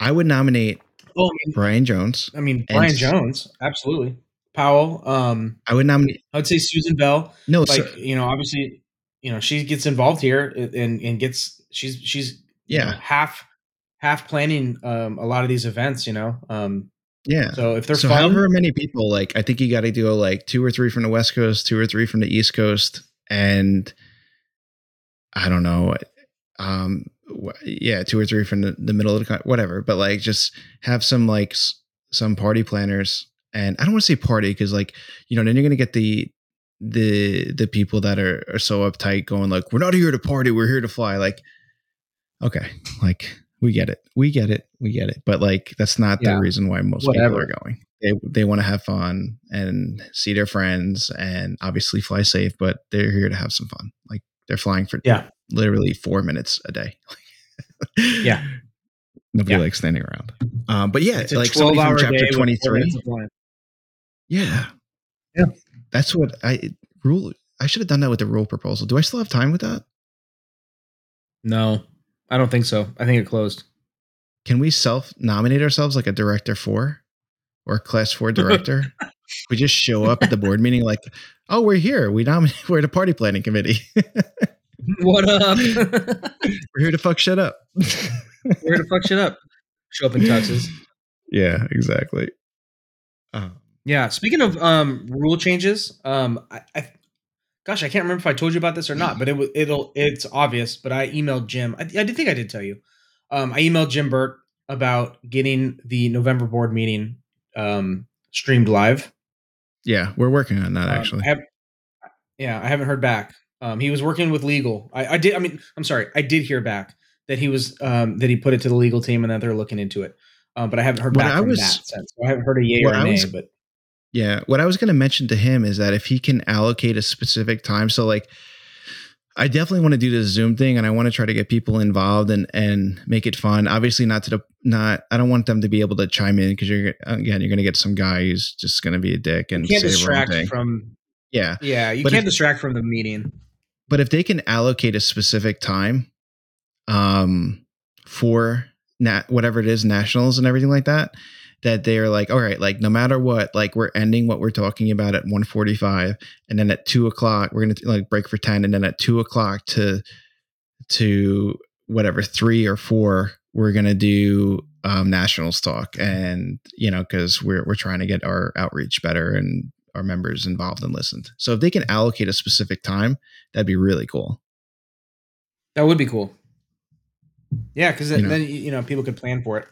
I would nominate Oh, I mean, Brian Jones. I mean Brian Jones, absolutely. Powell. Um, I would nominate I would say Susan Bell. no, Like so- you know, obviously, you know, she gets involved here and and gets she's she's you know, yeah, half half planning um a lot of these events. You know, um, yeah. so if they're so fun, however many people, like I think you got to do like two or three from the West Coast, two or three from the East Coast, and I don't know, um, yeah, two or three from the, the middle of the country, whatever. But like, just have some like s- some party planners, and I don't want to say party because like you know then you're gonna get the the the people that are are so uptight going like we're not here to party, we're here to fly. Like, okay, like we get it, we get it, we get it, but like that's not Yeah. the reason why most Whatever. people are going. They they want to have fun and see their friends and obviously fly safe, but they're here to have some fun. Like they're flying for Yeah. literally four minutes a day. [laughs] Yeah. Nobody Yeah. likes standing around. Um, but yeah, it's like somebody hour from chapter 23. minutes of flying. Yeah. Yeah. That's what I rule. I should have done that with the rule proposal. Do I still have time with that? No, I don't think so. I think it closed. Can we self nominate ourselves like a director four or class four [laughs] director? we just show up at the board meeting like, oh, we're here. We nominate, [laughs] we're the party planning committee. [laughs] what up? we're here to fuck shit up. We're here to fuck shit up. Show up in tuxes. yeah, exactly. Um, Yeah. Speaking of um rule changes, um I, I gosh, I can't remember if I told you about this or not, but it was it'll it's obvious. But I emailed Jim. I, I did think I did tell you. Um, I emailed Jim Burke about getting the November board meeting um streamed live. yeah, we're working on that Um, actually. I have, yeah, I haven't heard back. Um, he was working with legal. I, I did. I mean, I'm sorry. I did hear back that he was um, that he put it to the legal team and that they're looking into it. Um, but I haven't heard What back I from was- that sense. I haven't heard a yay or a nay. was- but Yeah, what I was going to mention to him is that if he can allocate a specific time, so like I definitely want to do this Zoom thing and I want to try to get people involved and and make it fun. Obviously not to the not I don't want them to be able to chime in because you're again you're going to get some guy who's just going to be a dick and you can't say the wrong distract from. yeah. Yeah, you But can't if- distract from the meeting. But if they can allocate a specific time um for nat whatever it is nationals and everything like that that they're like all right like no matter what like we're ending what we're talking about at 145 and then at 2 o'clock we're gonna like break for 10 and then at 2 o'clock to to whatever 3 or 4 we're gonna do um nationals talk and you know because we're we're trying to get our outreach better and our members involved and listened so if they can allocate a specific time that'd be really cool That would be cool. Yeah, because You know. then, you know people could plan for it.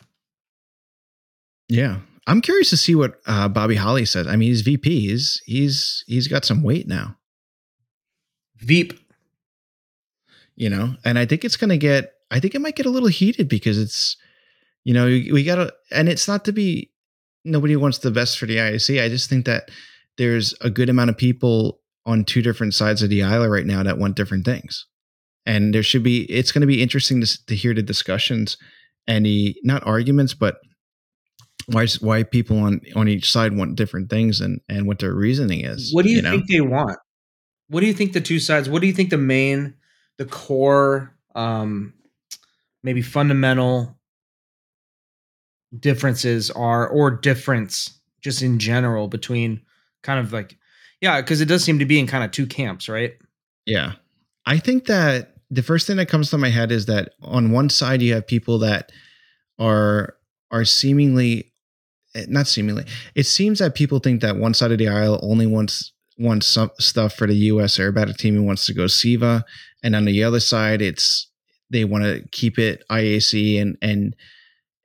Yeah. I'm curious to see what uh, Bobby Holly says. I mean, he's VP. He's he's he's got some weight now, Veep. you know, and I think it's going to get. I think it might get a little heated because it's, you know, we, we got to, and it's not to be. Nobody wants the best for the IAC. I just think that there's a good amount of people on two different sides of the aisle right now that want different things, and there should be. It's going to be interesting to to hear the discussions, any not arguments, but why why people on on each side want different things and and what their reasoning is. What do you, know? think they want? What do you think the two sides? What do you think the main, the core um, maybe fundamental differences are or difference just in general between kind of like yeah because it does seem to be in kind of two camps right Yeah. I think that the first thing that comes to my head is that on one side you have people that are are seemingly not seemingly it seems that people think that one side of the aisle only wants wants some stuff for the US aerobatic team and wants to go CIVA and on the other side it's they want to keep it IAC and and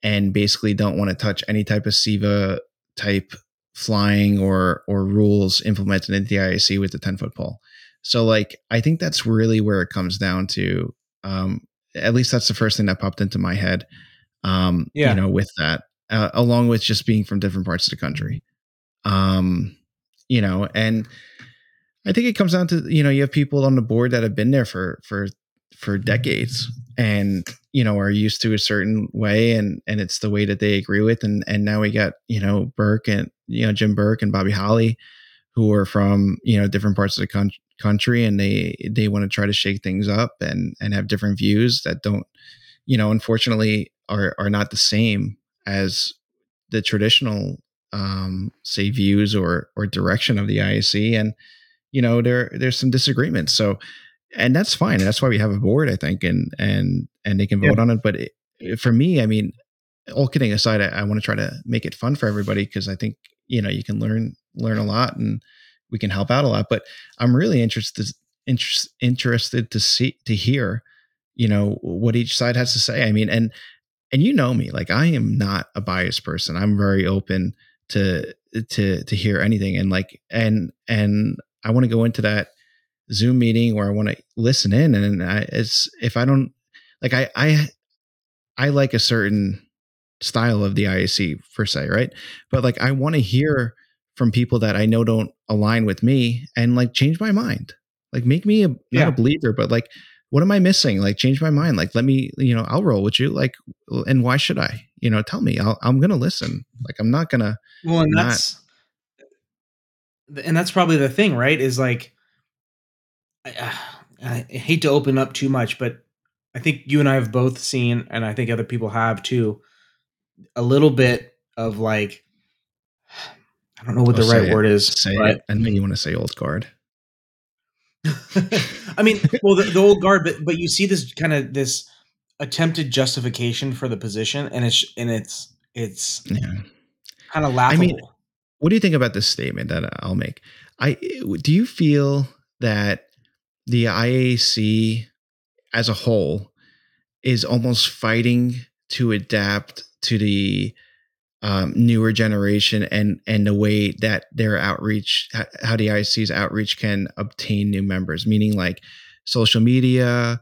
and basically don't want to touch any type of CIVA type flying or or rules implemented into the IAC with the 10 foot pole. So like I think that's really where it comes down to. Um, at least that's the first thing that popped into my head. Um, Yeah. you know, with that, uh, along with just being from different parts of the country. Um, you know, and I think it comes down to you know you have people on the board that have been there for for for decades and you know are used to a certain way and and it's the way that they agree with and and now we got you know Burke and you know Jim Burke and Bobby Holly who are from you know different parts of the coun- country and they they want to try to shake things up and and have different views that don't you know unfortunately are are not the same as the traditional um say views or or direction of the IAC and you know there there's some disagreements. So and that's fine. That's why we have a board i think and and and they can vote on it. But it, for me i mean all kidding aside i, I want to try to make it fun for everybody because i think you know you can learn learn a lot and we can help out a lot. But i'm really interested interest, interested to see to hear you know what each side has to say. I mean and and you know me like i am not a biased person. I'm very open to to to hear anything and like and and i want to go into that zoom meeting where i want to listen in and I, it's if i don't like i i i like a certain style of the iac per se right? But like i want to hear from people that i know don't align with me and like change my mind. Like make me a not a believer but like what am i missing? Like change my mind. Like let me you know i'll roll with you. Like and why should i? You know tell me. I'll, i'm gonna listen. Like i'm not gonna well and Not- that's and that's probably the thing right? Is like I, uh, I hate to open up too much but i think you and i have both seen and i think other people have too a little bit of like [sighs] i don't know what Oh, the right it. word is say but it. I know you want to say old guard [laughs] I mean, well, the, the old guard, but but you see this kind of this attempted justification for the position, and it's and it's it's yeah kind of laughable. mean, what do you think about this statement that I'll make? I do you feel that the IAC as a whole is almost fighting to adapt to the um, newer generation and and the way that their outreach, how the IC's outreach can obtain new members, meaning like social media,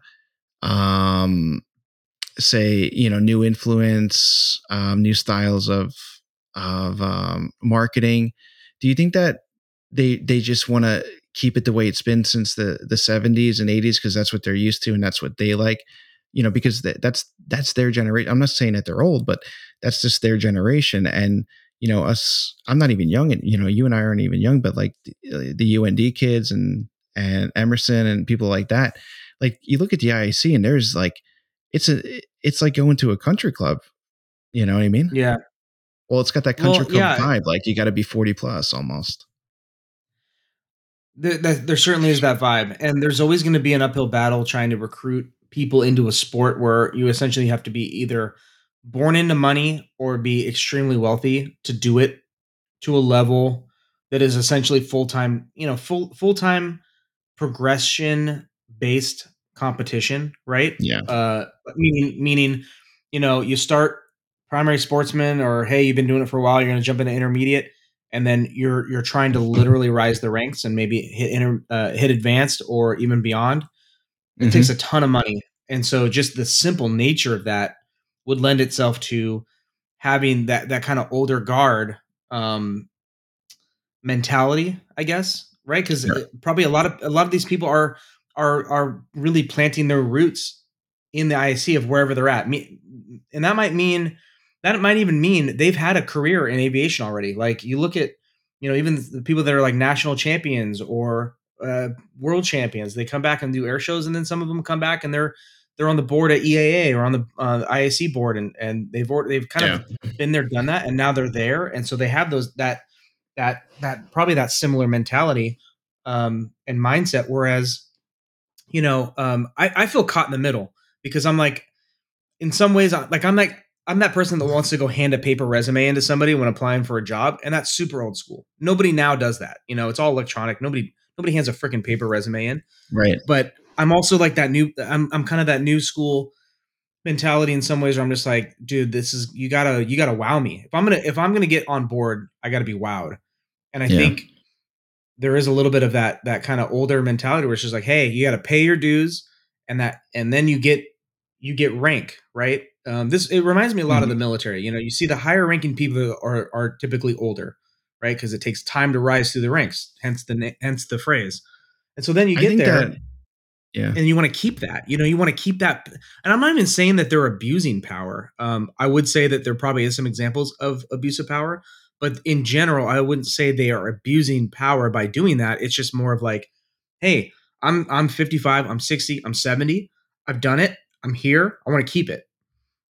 um, say you know new influence, um, new styles of of um, marketing. Do you think that they they just want to keep it the way it's been since the the 70s and 80s because that's what they're used to and that's what they like? You know, because that, that's that's their generation. I'm not saying that they're old, but that's just their generation. And you know, us. I'm not even young, and you know, you and I aren't even young, but like the, uh, the UND kids and and Emerson and people like that. Like you look at the IAC and there's like it's a it's like going to a country club. You know what I mean? yeah, Well, it's got that Well, country club yeah. vibe. Like you got to be 40 plus almost. there, there certainly is that vibe, and there's always going to be an uphill battle trying to recruit people into a sport where you essentially have to be either born into money or be extremely wealthy to do it to a level that is essentially full time. You know, full full time progression based competition, right? Yeah. uh meaning meaning you know you start primary sportsman or hey you've been doing it for a while you're going to jump into intermediate and then you're you're trying to literally rise the ranks and maybe hit inter, uh, hit advanced or even beyond it Mhm. takes a ton of money and so just the simple nature of that would lend itself to having that that kind of older guard um mentality i guess right because Sure. probably a lot of a lot of these people are are are really planting their roots in the IC of wherever they're at and that might mean that might even mean they've had a career in aviation already like you look at you know even the people that are like national champions or uh, world champions they come back and do air shows and then some of them come back and they're they're on the board at EAA or on the uh, IAC board, and and they've they've kind of been there, done that, and now they're there, and so they have those that that that probably that similar mentality um, and mindset. Whereas, you know, um, I, I feel caught in the middle because I'm like, in some ways, I- like I'm like I'm that person that wants to go hand a paper resume into somebody when applying for a job, and that's super old school. Nobody now does that. You know, it's all electronic. Nobody nobody hands a freaking paper resume in Right. but I'm also like that new I'm I'm kind of that new school mentality in some ways where I'm just like, dude, this is you gotta you gotta wow me. If I'm gonna if I'm gonna get on board, I gotta be wowed. And I Yeah. think there is a little bit of that that kind of older mentality where it's just like, hey, you gotta pay your dues and that and then you get you get rank, right? Um, this it reminds me a lot of the military. You know, you see the higher ranking people are are typically older, right? Because it takes time to rise through the ranks. Hence the hence the phrase. And so then you get there that- Yeah. and you want to keep that you know you want to keep that and i'm not even saying that they're abusing power um, i would say that there probably is some examples of abuse of power but in general i wouldn't say they are abusing power by doing that it's just more of like hey i'm i'm 55 i'm 60 i'm 70 i've done it i'm here i want to keep it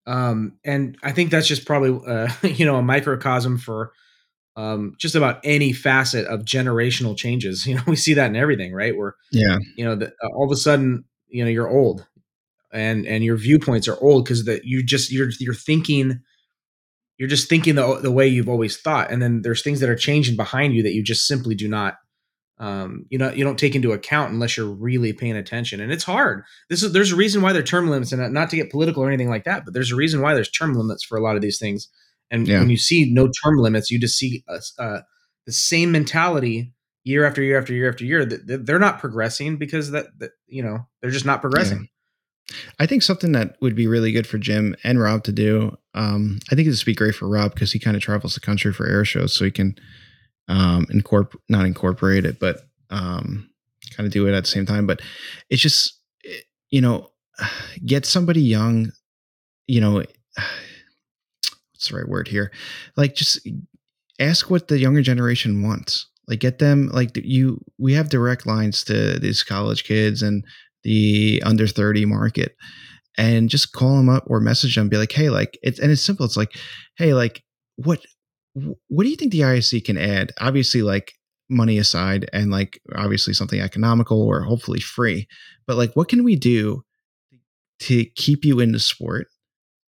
um, and i think that's just probably uh, [laughs] you know a microcosm for um, just about any facet of generational changes. [laughs] You know we see that in everything right? Where Yeah. you know that uh, all of a sudden you know you're old and and your viewpoints are old because that you just you're you're thinking you're just thinking the, the way you've always thought. And then there's things that are changing behind you that you just simply do not um you know you don't take into account unless you're really paying attention. And it's hard. This is there's a reason why there are term limits and not to get political or anything like that but there's a reason why there's term limits for a lot of these things and Yeah. when you see no term limits you just see uh, uh, the same mentality year after year after year after year that they're not progressing because that, that you know they're just not progressing I think something that would be really good for Jim and Rob to do. Um, I think this would be great for Rob because he kind of travels the country for air shows, so he can um, incorporate not incorporate it, but um, kind of do it at the same time. But it's just eh, you know, [sighs] get somebody young. You know, the right word here? Like just ask what the younger generation wants. Like get them like you. We have direct lines to these college kids and the under 30 market and just call them up or message them be like hey like it's and it's simple it's like hey like what what do you think the ISC can add obviously like money aside and like obviously something economical or hopefully free but like what can we do to keep you in the sport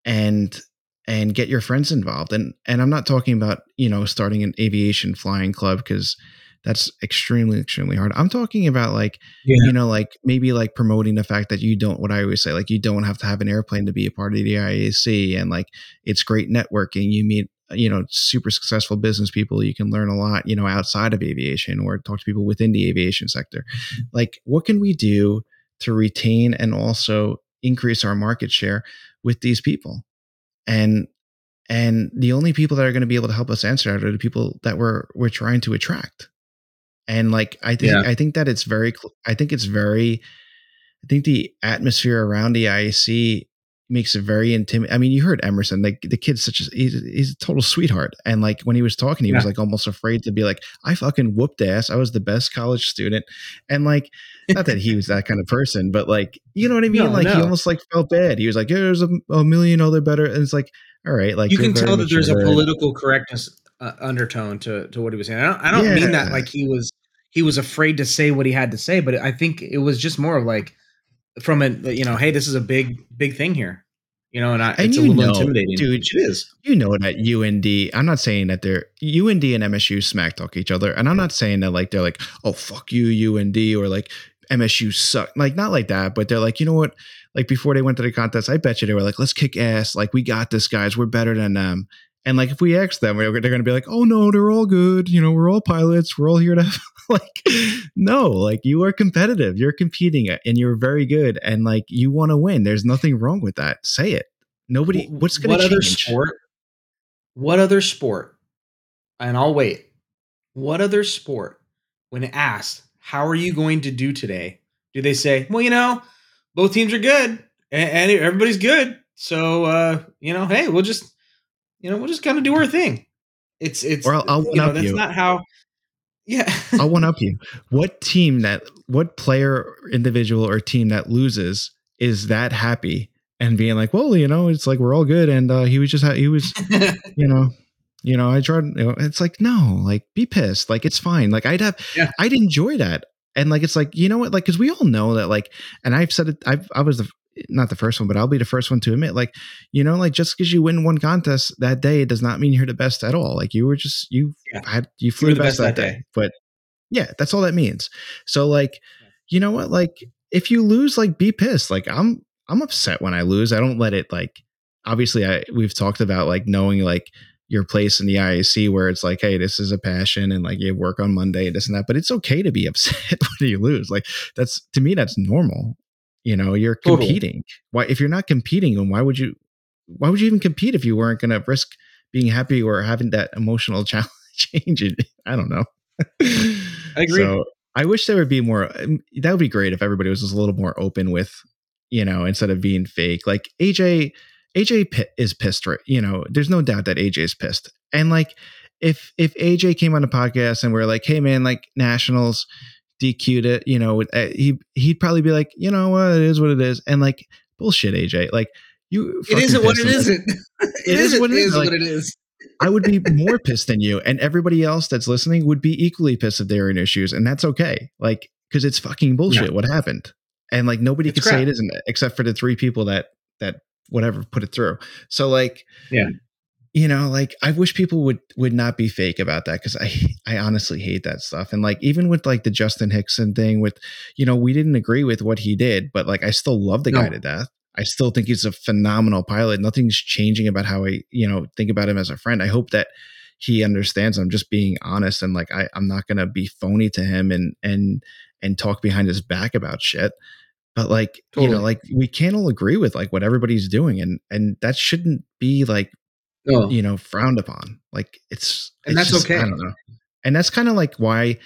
and and get your friends involved. And and I'm not talking about you know starting an aviation flying club because that's extremely extremely hard. I'm talking about like Yeah. you know like maybe like promoting the fact that you don't what i always say like you don't have to have an airplane to be a part of the iac and like it's great networking. You meet you know super successful business people. You can learn a lot you know outside of aviation or talk to people within the aviation sector. Mm-hmm. Like what can we do to retain and also increase our market share with these people and and the only people that are going to be able to help us answer that are the people that we're we're trying to attract. And like i think Yeah. i think that it's very i think it's very i think the atmosphere around the iac makes it very intimate i mean you heard emerson like the kid's such a he's, he's a total sweetheart. And like when he was talking he was like almost afraid to be like i fucking whooped ass. I was the best college student. And like not that he was that kind of person but like you know what i mean No, like he almost like felt bad he was like yeah, there's a, a million other better and it's like all right like you can tell that there's a political correctness uh, undertone to to what he was saying. I don't, I don't mean that like he was he was afraid to say what he had to say, but I think it was just more of like from a you know, hey, this is a big big thing here, you know, and, I, And it's a little know, intimidating, dude, it is. you know that UND. I'm not saying that they're UND and MSU smack talk each other, and I'm not saying that like they're like, oh fuck you UND or like MSU suck, like not like that, but they're like, you know what? Like before they went to the contest, I bet you they were like, let's kick ass, like we got this, guys, we're better than them. And like if we ask them, they're going to be like, oh no, they're all good, you know, we're all pilots, we're all here to [laughs] like, no, like you are competitive, you're competing, uh, and you're very good, and like you want to win. There's nothing wrong with that. Say it. Nobody. What's going what to other change? sport? What other sport? And I'll wait. What other sport, when asked, "How are you going to do today?" Do they say, "Well, you know, both teams are good and, everybody's good, so uh, you know, hey, we'll just, you know, we'll just kind of do our thing." It's it's Or I'll- I'll you know that's you. not how. Yeah, [laughs] I'll one up you. What team that what player, individual, or team that loses is that happy and being like, well, you know, it's like we're all good, and uh, he was just ha- he was, [laughs] you know, you know, I tried. You know, it's like no, like be pissed, like it's fine. Like I'd have, Yeah. I'd enjoy that, and like it's like you know what, like because we all know that, like, and I've said it, I've I was the not the first one, but I'll be the first one to admit, like, you know, like just because you win one contest that day does not mean you're the best at all. Like you were just you Yeah. had you flew were the best, that day. But yeah, that's all that means. So like, you know what? Like if you lose, like be pissed. Like I'm I'm upset when I lose. I don't let it like obviously I we've talked about like knowing like your place in the IAC where it's like, hey, this is a passion and like you work on Monday and this and that. But it's okay to be [laughs] upset when you lose. Like that's to me, that's normal. You know, you're Totally. competing. Why if you're not competing, then why would you why would you even compete if you weren't gonna risk being happy or having that emotional [laughs] challenge change it? I don't know. I agree. So I wish there would be more. um, That would be great if everybody was just a little more open with, you know, instead of being fake. Like AJ, AJ pi- is pissed, right? You know, there's no doubt that AJ is pissed. And like, if if AJ came on the podcast and we're like, hey man, like Nationals DQ'd it, you know, uh, he he'd probably be like, you know what, it is what it is, and like bullshit, AJ, like. You it isn't what it isn't. It is what it is, like- what it is. I would be [laughs] more pissed than you, and everybody else that's listening would be equally pissed if they were in issues, and that's okay. Like, because it's fucking bullshit. What happened? And like nobody It's could say it isn't, except for the three people that that whatever put it through. So like, Yeah. you know, like I wish people would would not be fake about that because I [laughs] I honestly hate that stuff. And like even with like the Justin Hickson thing, with you know we didn't agree with what he did, but like I still love the guy to death. I still think he's a phenomenal pilot. Nothing's changing about how I, you know, think about him as a friend. I hope that he understands I'm just being honest and like I, I'm not gonna be phony to him and and and talk behind his back about shit. But like, you know, like we can't all agree with like what everybody's doing and and that shouldn't be like, No. you know, frowned upon. Like it's And it's that's just- okay. I don't know. And that's kind of like why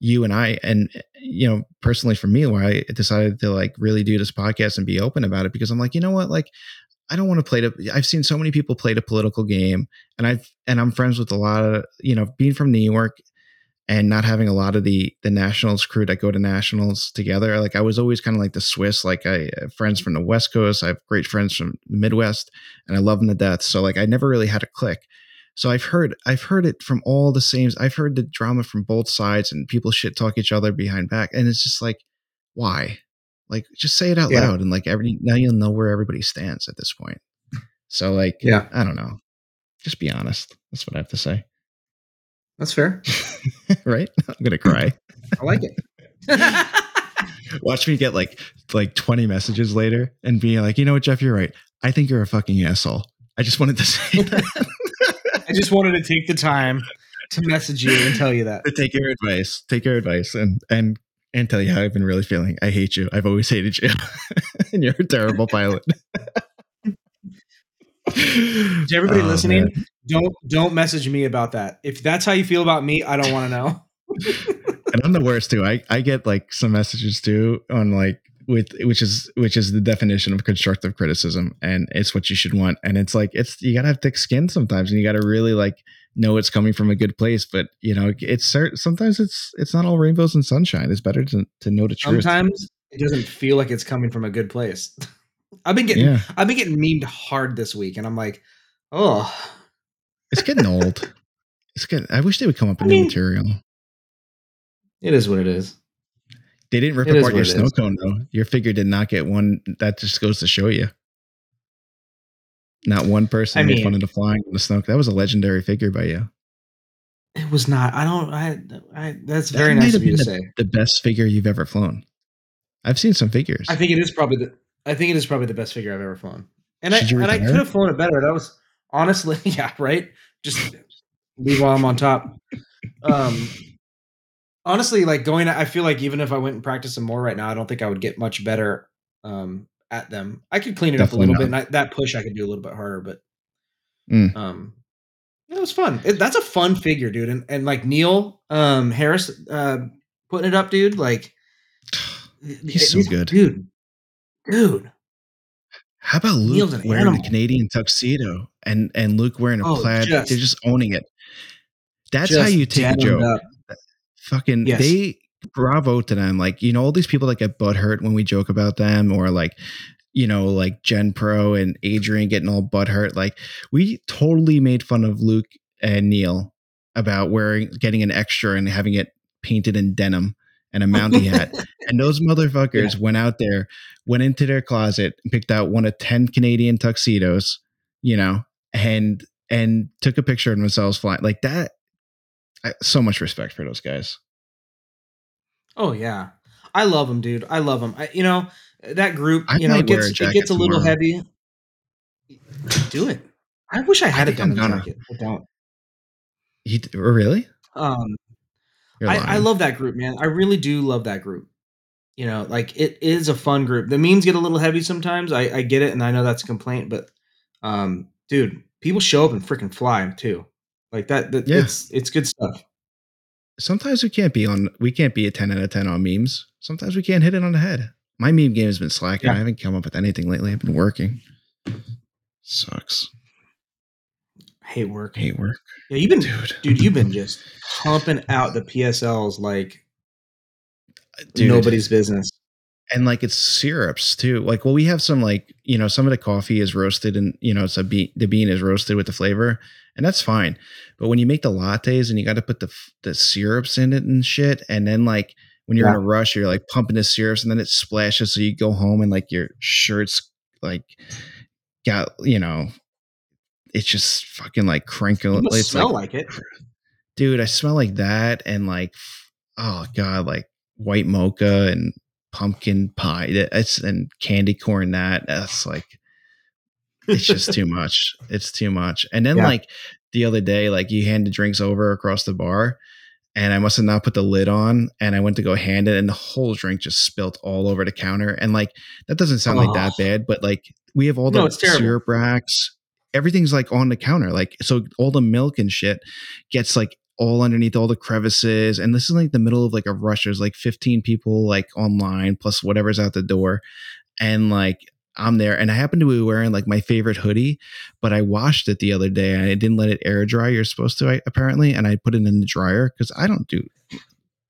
you and I and eh, you know personally for me why I decided to like really do this podcast and be open about it because I'm like you know what like I don't want to play to I've seen so many people play the political game and I've and I'm friends with a lot of you know being from New York and not having a lot of the the nationals crew that go to nationals together like I was always kind of like the Swiss like I have friends from the West Coast I have great friends from the Midwest and I love them to death so like I never really had a click so I've heard I've heard it from all the same. I've heard the drama from both sides and people shit talk each other behind back, and it's just like, why? Like, just say it out Yeah. loud, and like every now you'll know where everybody stands at this point. So like, Yeah. I don't know. Just be honest. That's what I have to say. That's fair. [laughs] right? I'm gonna cry. I like it. [laughs] Watch me get like like 20 messages later and be like, you know what, Jeff, you're right. I think you're a fucking asshole. I just wanted to [laughs] say that. I just wanted to take the time to message you and tell you that. to take your advice, take your advice, and and and tell you how I've been really feeling. I hate you. I've always hated you, and you're a terrible pilot. To everybody Oh, listening, man. Don't don't message me about that. If that's how you feel about me, I don't want to know. [laughs] and I'm the worst too. I I get like some messages too on like with which is which is the definition of constructive criticism, and it's what you should want. And it's like it's you gotta have thick skin sometimes, and you gotta really like know it's coming from a good place. But you know, it's certain sometimes it's it's not all rainbows and sunshine. It's better to to know the truth. Sometimes it doesn't feel like it's coming from a good place. [laughs] I've been getting yeah, I've been getting memed hard this week, and I'm like, oh, it's getting old. It's good. I wish they would come up with I new material. it is what it is. They didn't rip It apart your snow is. cone though. Your figure did not get one. That just goes to show you. Not one person I made mean- fun of the flying on the snow. That was a legendary figure by you. It was not. I don't. I. I that's That very nice of you to been say. The best figure you've ever flown. I've seen some figures. I think it is probably the. I think it is probably the best figure I've ever flown. And I Should you and I could have flown it better. That was honestly, [laughs] yeah, right. Just leave while I'm on top. Um, honestly, like going, I feel like even if I went and practiced some more right now, I don't think I would get much better um, at them. I could clean it up a Definitely little bit. And I, that push I could do a little bit harder, but Mm. um, it was fun. It, that's a fun figure, dude. And and like Neil um, Harris uh, putting it up, dude. Like [sighs] He's so these- good. dude. Dude, How about Neil's Luke an wearing animal. a Canadian tuxedo and and Luke wearing a Oh, plaid? just- They're just owning it. That's how you take a joke. up. Fucking Yes. they bravo to them. Like, you know, all these people that get butthurt when we joke about them or like, you know, like Gen Pro and Adrian getting all butthurt. Like, we totally made fun of Luke and Neil about wearing getting an extra and having it painted in denim and a Mountie [laughs] hat. And those motherfuckers went out there, went into their closet, and picked out one of 10 Canadian tuxedos, you know, and and took a picture of themselves flying like that. I, so much respect for those guys. Oh yeah, I love them, dude. I love them. I, you know that group. I you know, it gets it gets a little tomorrow. heavy. Do it. I wish I had I a denim jacket. I don't. You, really? Um, I, I love that group, man. I really do love that group. You know, like it is a fun group. The memes get a little heavy sometimes. I, I get it, and I know that's a complaint, but um, dude, people show up and freaking fly too. Like that. that Yeah. It's it's good stuff. Sometimes we can't be on. We can't be a ten out of ten on memes. Sometimes we can't hit it on the head. My meme game has been slacking. Yeah. I haven't come up with anything lately. I've been working. Sucks. Hate work. Hate work, Yeah, you've been, dude. dude. You've been just pumping out the PSLs like Dude. nobody's business. And like it's syrups too. Like, well, we have some like you know some of the coffee is roasted and you know it's a bean. The bean is roasted with the flavor, and that's fine. But when you make the lattes and you got to put the the syrups in it and shit, and then like when you're in a rush, you're like pumping the syrups, and then it splashes, so you go home and like your shirts like got you know. It's just fucking like must It's smell like, like, it. dude, I smell like that and like, oh god, like white mocha and pumpkin pie. It's and candy corn. That that's like, it's just too [laughs] much. It's too much. And then Yeah. like the other day, like you hand the drinks over across the bar. And I must have not put the lid on, and I went to go hand it, and the whole drink just spilt all over the counter. And like that doesn't sound like that Oh. bad, but like we have all No, the syrup racks, everything's like on the counter, like so all the milk and shit gets like all underneath all the crevices. And this is like the middle of like a rush. There's like 15 people like online plus whatever's out the door. And like I'm there and I happen to be wearing like my favorite hoodie, but I washed it the other day and I didn't let it air dry. You're supposed to, I, apparently. And I put it in the dryer because I don't do,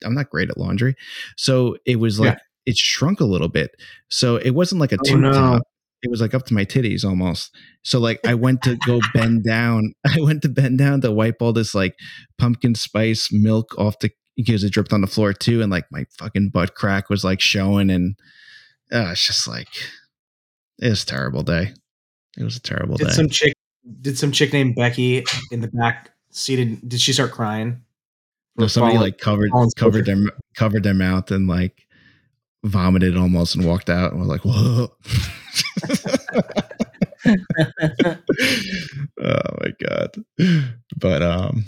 I'm not great at laundry. So it was like, it shrunk a little bit. So it wasn't like a Oh, tube no. top. It was like up to my titties almost. So like I went to go bend down. [laughs] I went to bend down to wipe all this like pumpkin spice milk off the because it dripped on the floor too, and like my fucking butt crack was like showing, and uh, it's just like it was a terrible day. It was a terrible Did day. some chick did some chick named Becky in the back seated did she start crying? No, somebody falling- like covered covered their covered their mouth and like vomited almost and walked out and was like, whoa. [laughs] [laughs] oh my god. But um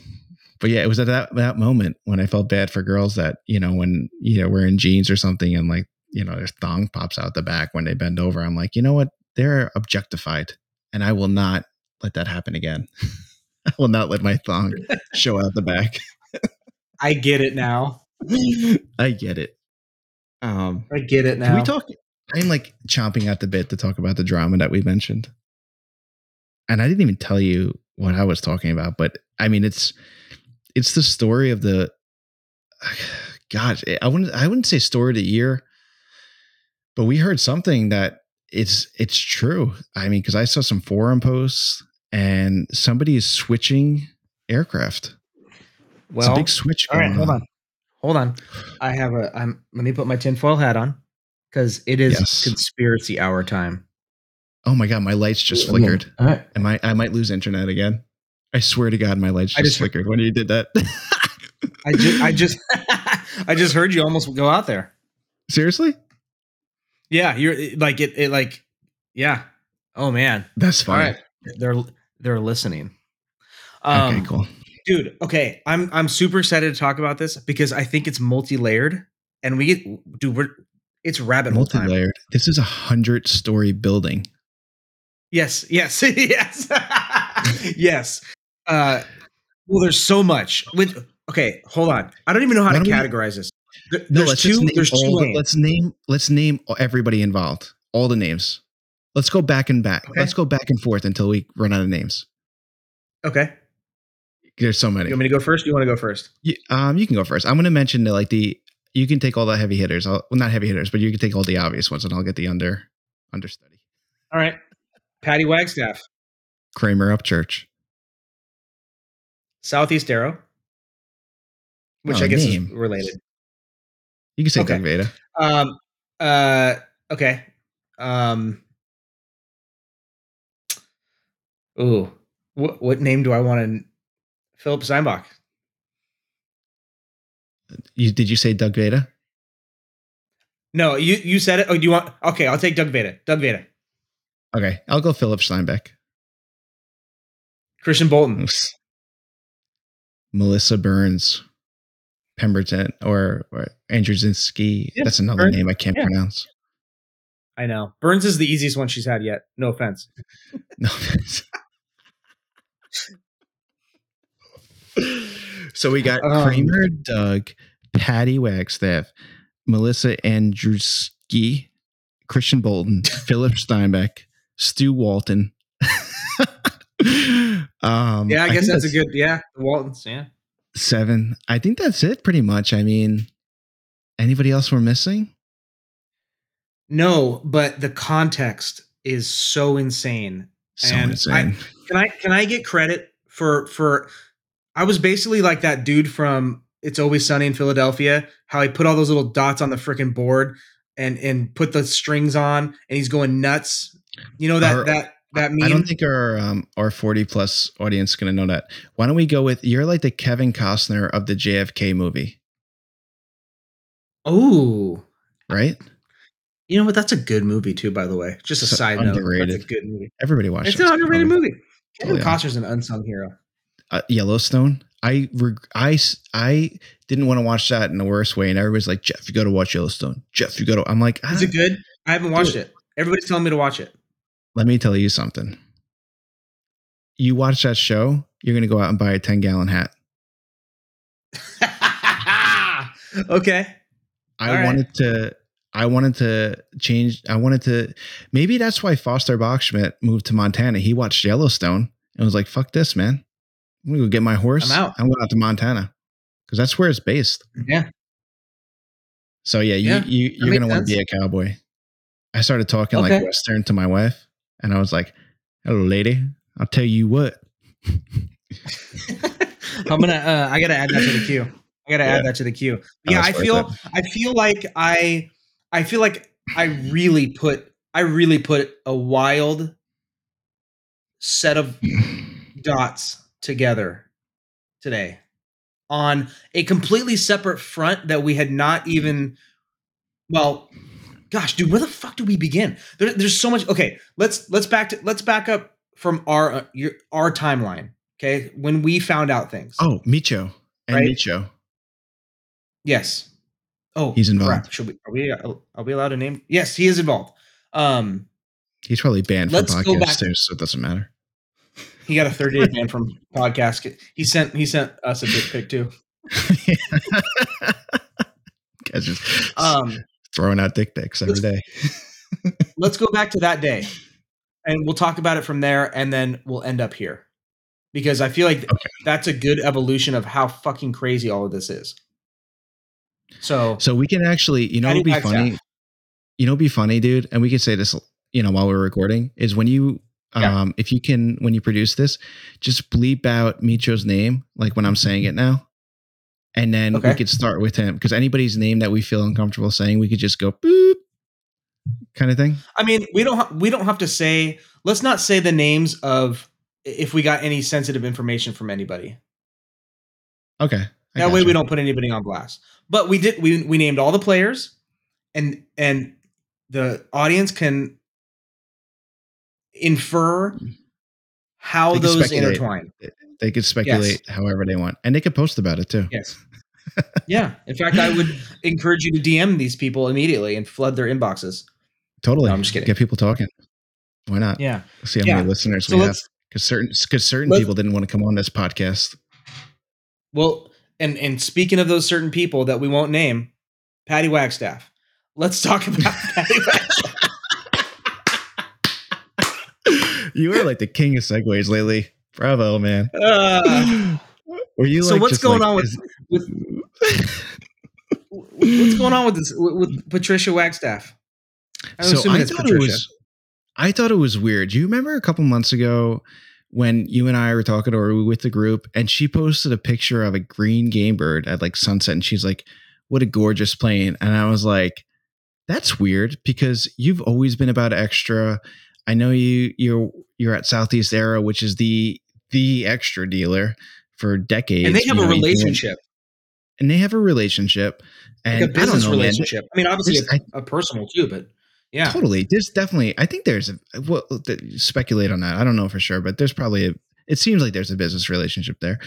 but yeah, it was at that that moment when I felt bad for girls that, you know, when you know, wearing jeans or something and like, you know, their thong pops out the back when they bend over. I'm like, you know what? They're objectified. And I will not let that happen again. [laughs] I will not let my thong show out the back. I get it now. [laughs] I get it. Um, I get it now. can we talk? I'm like chomping at the bit to talk about the drama that we mentioned, and I didn't even tell you what I was talking about. But I mean, it's it's the story of the. [sighs] gosh, eh, I wouldn't I wouldn't say story of the year, but we heard something that it's it's true. I mean, because I saw some forum posts and somebody is switching aircraft. it's a well, big switch. all right, going hold on. Hold on. I have a I'm let me put my tinfoil hat on because it is Yes. conspiracy hour time. Oh my god, my lights just flickered. All right. I might I might lose internet again. I swear to God, my lights I just, just- flickered when you did that. I just I [laughs] just I just heard you almost go out there. Seriously? Yeah, you're like it, it like yeah. Oh man. That's fine. right. They're they're listening. Um, okay, cool. dude okay i'm i'm super excited to talk about this because i think it's multi-layered and we get dude we're it's rabbit hole time Multi-layered. This is a hundred story building. yes yes [laughs] yes yes uh well there's so much with okay hold on i don't even know how Why to don't we- categorize this There- No, there's let's two just name there's two the, let's name let's name everybody involved. All the names. Let's go back and back. Okay. Let's go back and forth until we run out of names. okay There's so many. you want me to go first you want to go first You, um, you can go first. I'm going to mention the, like the you can take all the heavy hitters. I'll, well, not heavy hitters, but you can take all the obvious ones, and I'll get the under understudy. All right. Patty Wagstaff, Kramer Upchurch. Southeast Aero, which Oh, I guess name. is related. You can say Okay. Veda. Um. Uh. Okay. Um. Ooh. What what name do I want to? Philip Steinbach. You did you say Doug Veda? No, you you said it. Oh, do you want? Okay, I'll take Doug Veda. Doug Veda. Okay, I'll go Philip Steinbeck. Christian Bolton. Oops. Melissa Burns, Pemberton, or, or Andrzejewski. Yeah, That's another Burns. name I can't Yeah. pronounce. I know Burns is the easiest one she's had yet. No offense. [laughs] No. [laughs] so we got Um, Kramer, Doug, Patty Wagstaff, Melissa Andrewski, Christian Bolton, Philip Steinbeck, Stu Walton. [laughs] um, Yeah, I guess think that's, a good. Yeah, the Waltons. Yeah. seven. I think that's it pretty much. I mean, anybody else we're missing? No, but the context is so insane. So And insane. Can I can I get credit for for? I was basically like that dude from It's Always Sunny in Philadelphia. How he put all those little dots on the freaking board and and put the strings on, and he's going nuts. You know that Our- that that meme. I don't think our um, our forty plus audience is gonna know that. Why don't we go with you're like the Kevin Costner of the JFK movie, oh, right? you know what? That's a good movie too. By the way, just a So side note. underrated. That's a good movie. Everybody watched It's an underrated movie. Kevin Oh, yeah. Costner's an unsung hero. Uh, Yellowstone. I reg- I I didn't want to watch that in the worst way, and everybody's like, Jeff, you got to watch Yellowstone. Jeff, you got to. I'm like, Is ah, it good? I haven't watched Dude. it. Everybody's telling me to watch it. let me tell you something. You watch that show, you're gonna go out and buy a ten gallon hat. [laughs] okay. I right. wanted to. I wanted to change. I wanted to. Maybe that's why Foster Bachschmidt moved to Montana. He watched Yellowstone and was like, "Fuck this, man! I'm gonna go get my horse. I'm out." I'm going out to Montana because that's where it's based." Yeah. So yeah, you, Yeah, you you're gonna want to be a cowboy. I started talking Okay. like Western to my wife, and I was like, "Hello, lady. I'll tell you what." [laughs] I'm gonna. Uh, I gotta add that to the queue. I gotta Yeah. add that to the queue. Oh, Yeah, I feel. it. I feel like I. I feel like I really put. I really put a wild set of [laughs] dots together today on a completely separate front that we had not even. Well, gosh, dude, where the fuck do we begin? There, there's so much. Okay, let's let's back to let's back up from our uh, your our timeline. Okay, when we found out things. Oh, Micho and Right? Micho. Yes. Oh, He's involved. crap. Should we? Are we? Are we allowed to name? Yes, he is involved. Um, He's probably banned from Let's go back- podcasts too, so it doesn't matter. He got a 30 day ban from podcast. He sent he sent us a dick pic too. [laughs] Guys just Um, throwing out dick pics every day. [laughs] let's go back to that day, and we'll talk about it from there, and then we'll end up here because I feel like Okay. that's a good evolution of how fucking crazy all of this is. So, So we can actually, you know, it'd be funny. You know, it'd be funny, dude. And we can say this, you know, while we're recording is when you, Yeah. um, if you can, when you produce this, just bleep out Micho's name, like when I'm saying it now. And then Okay. we could start with him because anybody's name that we feel uncomfortable saying, we could just go boop kind of thing. I mean, we don't ha- we don't have to say. Let's not say the names of if we got any sensitive information from anybody. Okay. I that way we don't put anybody on blast. But we did we we named all the players and and the audience can infer how They those intertwine. They could speculate however they want and they could post about it too. Yes. [laughs] yeah. In fact, I would encourage you to DM these people immediately and flood their inboxes. Totally. No, I'm just kidding. Get people talking. Why not? Yeah. See how Yeah. many listeners So we have. Because certain, because certain people didn't want to come on this podcast. well and and speaking of those certain people that we won't name, Patty Wagstaff. Let's talk about [laughs] Patty Wagstaff. You are like the king of segues lately. Bravo, man. Uh, [laughs] Were you so what's going like- on with with [laughs] what's going on with this with, Patricia Wagstaff? I'm so assuming I thought Patricia. it was I thought it was weird. Do you remember a couple months ago when you and I were talking or we were with the group and she posted a picture of a green GameBird at like sunset and she's like, What a gorgeous plane. And I was like, That's weird because you've always been about extra. I know you you're you're at Southeast Aero, which is the the extra dealer for decades. and they have you a know, can- relationship, And they have a relationship. And like a I business know, man. relationship. I mean, obviously a, a personal too, but yeah. Totally. There's definitely. I think there's a. Well, speculate on that. I don't know for sure, but there's probably a. It seems like there's a business relationship there.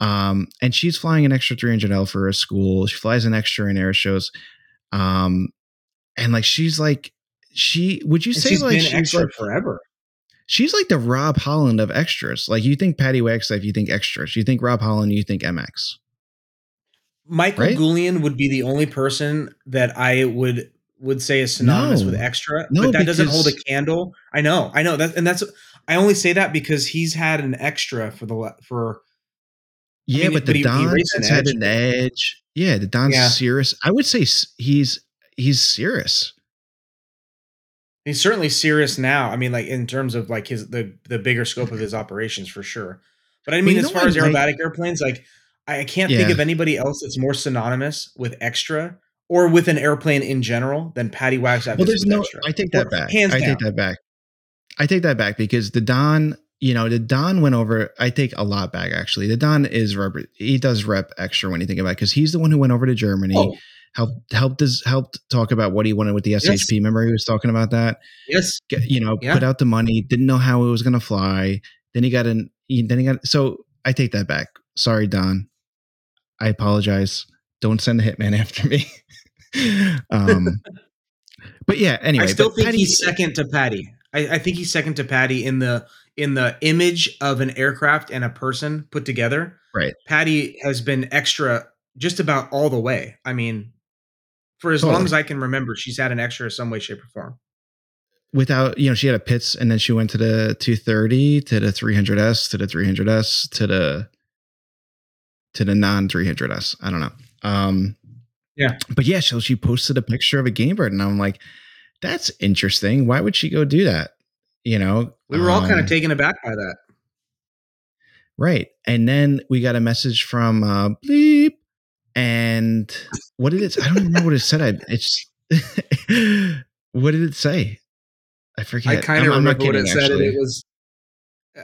Um, and she's flying an extra 300L for a school. She flies an extra in air shows. Um, and like she's like she. Would you And say she's like been she's extra like forever. she's like the Rob Holland of extras? Like you think Patty Wagstaff, you think extras. You think Rob Holland, you think MX. Michael Right? Goulian would be the only person that I would would say is synonymous No. with extra, No, but that doesn't hold a candle. I know, I know that, and that's I only say that because he's had an extra for the for Yeah, mean, but the he- he Don has had edge. an edge. Yeah, the Don's Yeah. serious. I would say he's he's serious. He's certainly serious now. I mean, like in terms of like his the the bigger scope of his operations for sure. But I mean, as far as like- aerobatic airplanes, like I, can't think of anybody else that's more synonymous with extra or with an airplane in general than Patty Wagstaff. Well, there's no. extra. I take that Or back. Hands I down. take that back. I take that back because the Don, you know, the Don went over. I take a lot back actually. The Don is rep. He does rep extra when you think about it because he's the one who went over to Germany. Oh, Helped helped us helped talk about what he wanted with the SHP. Remember he was talking about that. yes. Get, you know, Yeah. put out the money. Didn't know how it was going to fly. Then he got an. he- Then he got. So I take that back. Sorry, Don. I apologize. Don't send a hitman [laughs] after me. um, but yeah. Anyway, I still think Patty- he's second to Patty. I, I think he's second to Patty in the in the image of an aircraft and a person put together. Right. Patty has been extra just about all the way. I mean, for as long as I can remember, she's had an extra some way, shape, or form. without you know she had a Pitts and then she went to the 230 to the 300s to the 300s to the to the non 300s i don't know um Yeah. but yeah so she posted a picture of a game bird and i'm like that's interesting why would she go do that you know We were all kind Um, of taken aback by that. right and then we got a message from uh bleep and what did it i don't even remember what it said I, it's [laughs] what did it say i forget I kind of remember what it kidding, said, it was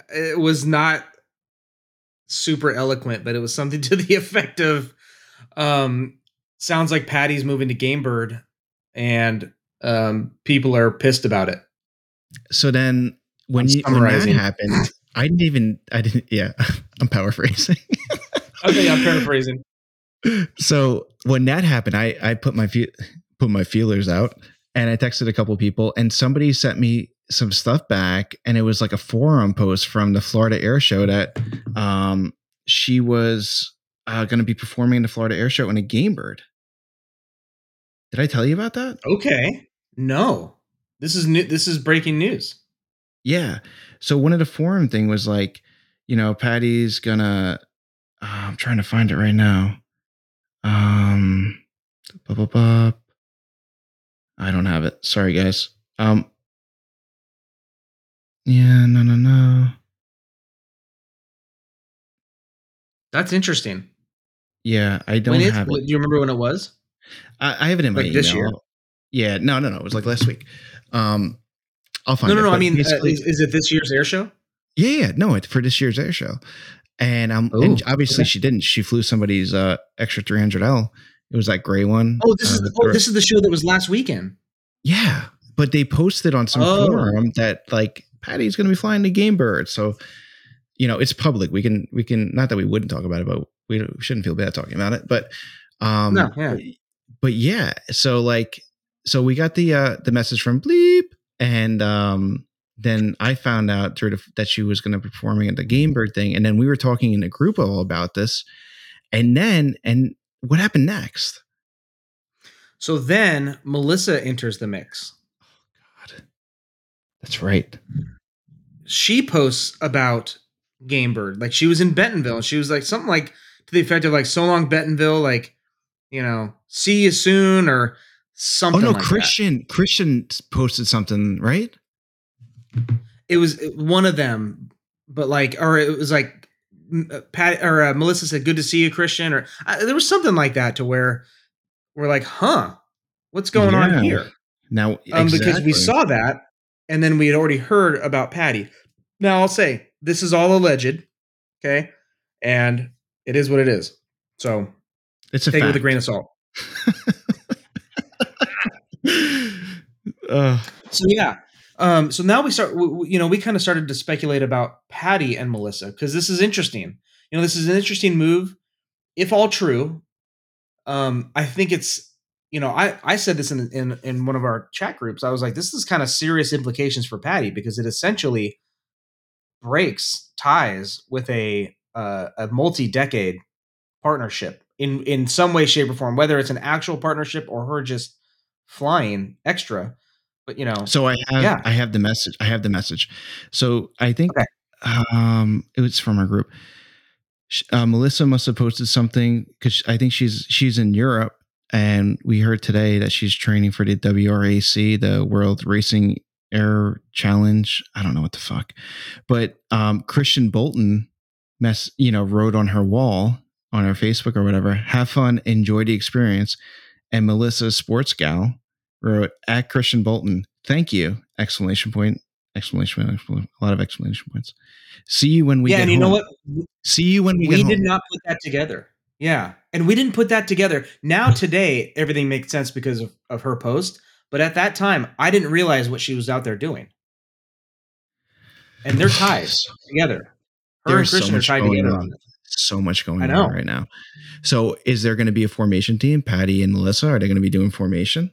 it was not super eloquent, but it was something [laughs] to the effect of um sounds like Patty's moving to Gamebird and um people are pissed about it. so then when you when that happened i didn't even i didn't yeah [laughs] i'm paraphrasing Okay, I'm paraphrasing. So when that happened i i put my fe- put my feelers out and i texted a couple people and somebody sent me some stuff back and it was like a forum post from the florida air show that um she was uh, going to be performing in the florida air show in a game bird did i tell you about that Okay. No. This is new this is breaking news. Yeah. So one of the forum thing was like, you know, Patty's gonna. Uh, I'm trying to find it right now. Um. I don't have it. Sorry, guys. Um. Yeah. No. No. No. That's interesting. Yeah, I don't it, have do you remember when it was? I, I have it in my Like this email. year? Yeah. No. No. No. It was like last week. Um. I'll find No, no, it. no. I mean, uh, is, is it this year's air show? Yeah, yeah, no, it's for this year's air show. And um and Ooh, obviously okay. she didn't. She flew somebody's uh extra 300L. It was that gray one. Oh, this uh, is the oh, this is the show that was last weekend. Yeah, but they posted on some Oh. forum that like Patty's going to be flying the game bird. So, you know, it's public. We can we can not that we wouldn't talk about it, but we, don't- we shouldn't feel bad talking about it. But um No, yeah. but yeah, so like so we got the uh the message from Bleep and um then I found out through the, that she was going to be performing at the Game Bird thing and then we were talking in a group all about this and then and what happened next? So then Melissa enters the mix. Oh God. That's right. She posts about Gamebird. Like she was in Bentonville and she was like something like to the effect of like so long Bentonville, like you know, see you soon or something. Oh no, like that. Christian Christian posted something, right? It was one of them, but like, or it was like uh, Pat or uh, Melissa said, "Good to see you, Christian," or uh, there was something like that to where we're like, "Huh, what's going Yeah. on here?" Now um, because we saw that, and then we had already heard about Patty. Now I'll say this is all alleged, okay, and it is what it is. So it's a take it with a grain of salt. [laughs] uh, So yeah, um, so now we start. w- w- You know, we kind of started to speculate about Patty and Melissa because this is interesting. You know, this is an interesting move, if all true. Um, I think it's. You know, I, I said this in, in in one of our chat groups. I was like, this is kind of serious implications for Patty because it essentially breaks ties with a uh, a multi decade partnership in in some way, shape, or form. Whether it's an actual partnership or her just flying extra, but you know, so I have Yeah. I have the message. I have the message. So I think Okay. um it was from our group. Uh, Melissa must have posted something because I think she's she's in Europe, and we heard today that she's training for the WRAC, the World Racing Air Challenge. I don't know what the fuck, but um, Christian Bolton, mess you know, wrote on her wall on her Facebook or whatever. Have fun, enjoy the experience. And Melissa Sports Gal wrote at Christian Bolton, thank you! Exclamation point! Exclamation point! exclamation- A lot of exclamation points. See you when we yeah, get and you know what? See you when we, We, did home. not put that together. Yeah, and we didn't put that together. Now [laughs] today, everything makes sense because of, of her post. But at that time, I didn't realize what she was out there doing. And they're [sighs] tied together. Her There's and so Christian are much tied together on so much going on right now. So, is there going to be a formation team? Patty and Melissa are they going to be doing formation?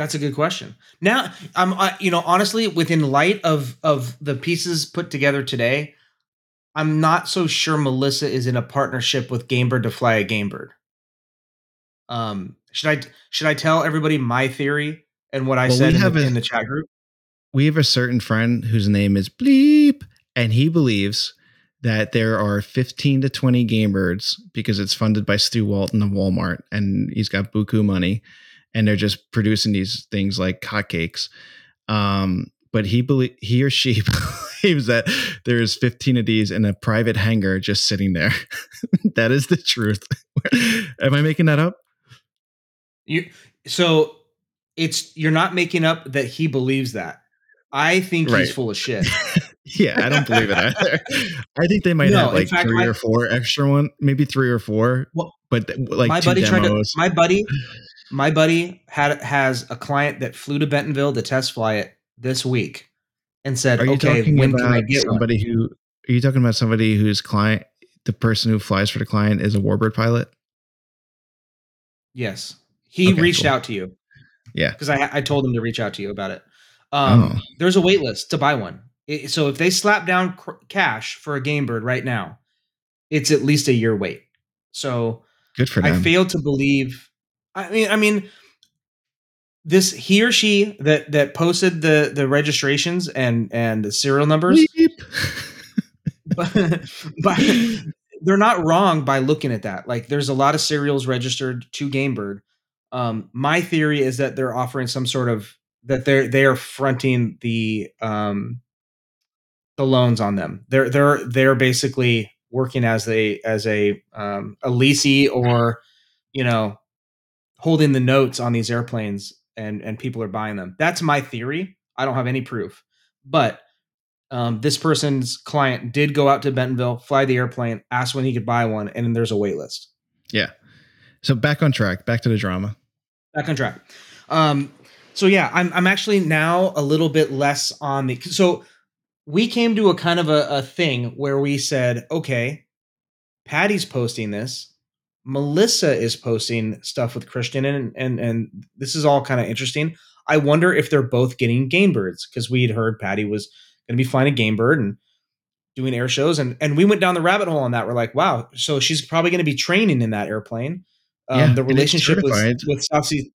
That's a good question. Now, I'm, I, you know, honestly, within light of of the pieces put together today, I'm not so sure Melissa is in a partnership with Gamebird to fly a Gamebird. Um, should I should I tell everybody my theory and what I Well, we said in the, a- in the chat group? We have a certain friend whose name is Bleep, and he believes that there are 15 to 20 Gamebirds because it's funded by Stu Walton of Walmart, and he's got buku money, and they're just producing these things like hotcakes. Um, but he believe he or she [laughs] believes that there's 15 of these in a private hangar just sitting there. [laughs] that is the truth. [laughs] Am I making that up? You so it's you're not making up that he believes that. I think Right. he's full of shit. Yeah, I don't believe it either. I think they might No, have like fact, three my- or four extra one, maybe three or four. Well, but like my buddy tried to my buddy my buddy had has a client that flew to Bentonville to test fly it this week and said, are you "Okay, talking when about can I get one?" somebody who? Are you talking about somebody whose client, the person who flies for the client, is a warbird pilot? Yes, he Okay, reached cool. out to you. Yeah. because I I told him to reach out to you about it. Um, Oh. There's a wait list to buy one. It- so if they slap down cr- cash for a game bird right now, it's at least a year wait. So Good for them. I fail to believe. I mean, I mean, this he or she that that posted the the registrations and and the serial numbers, [laughs] but, but they're not wrong by looking at that. Like, there's a lot of serials registered to Gamebird. Um, my theory is that they're offering some sort of that they're they are fronting the um the loans on them. They're they're they're basically working as a as a um a leasee or you know holding the notes on these airplanes and and people are buying them. That's my theory. I don't have any proof. But um, this person's client did go out to Bentonville, fly the airplane, ask when he could buy one, and then there's a wait list. yeah. So back on track. Back to the drama. Back on track. Um, so yeah, I'm I'm actually now a little bit less on the so we came to a kind of a, a thing where we said, okay, Patty's posting this, Melissa is posting stuff with Christian, and and and this is all kind of interesting. I wonder if they're both getting game birds because we had heard Patty was going to be flying a game bird and doing air shows, and and we went down the rabbit hole on that. We're like, wow, so she's probably going to be training in that airplane. Um, Yeah, the relationship with with Southeast,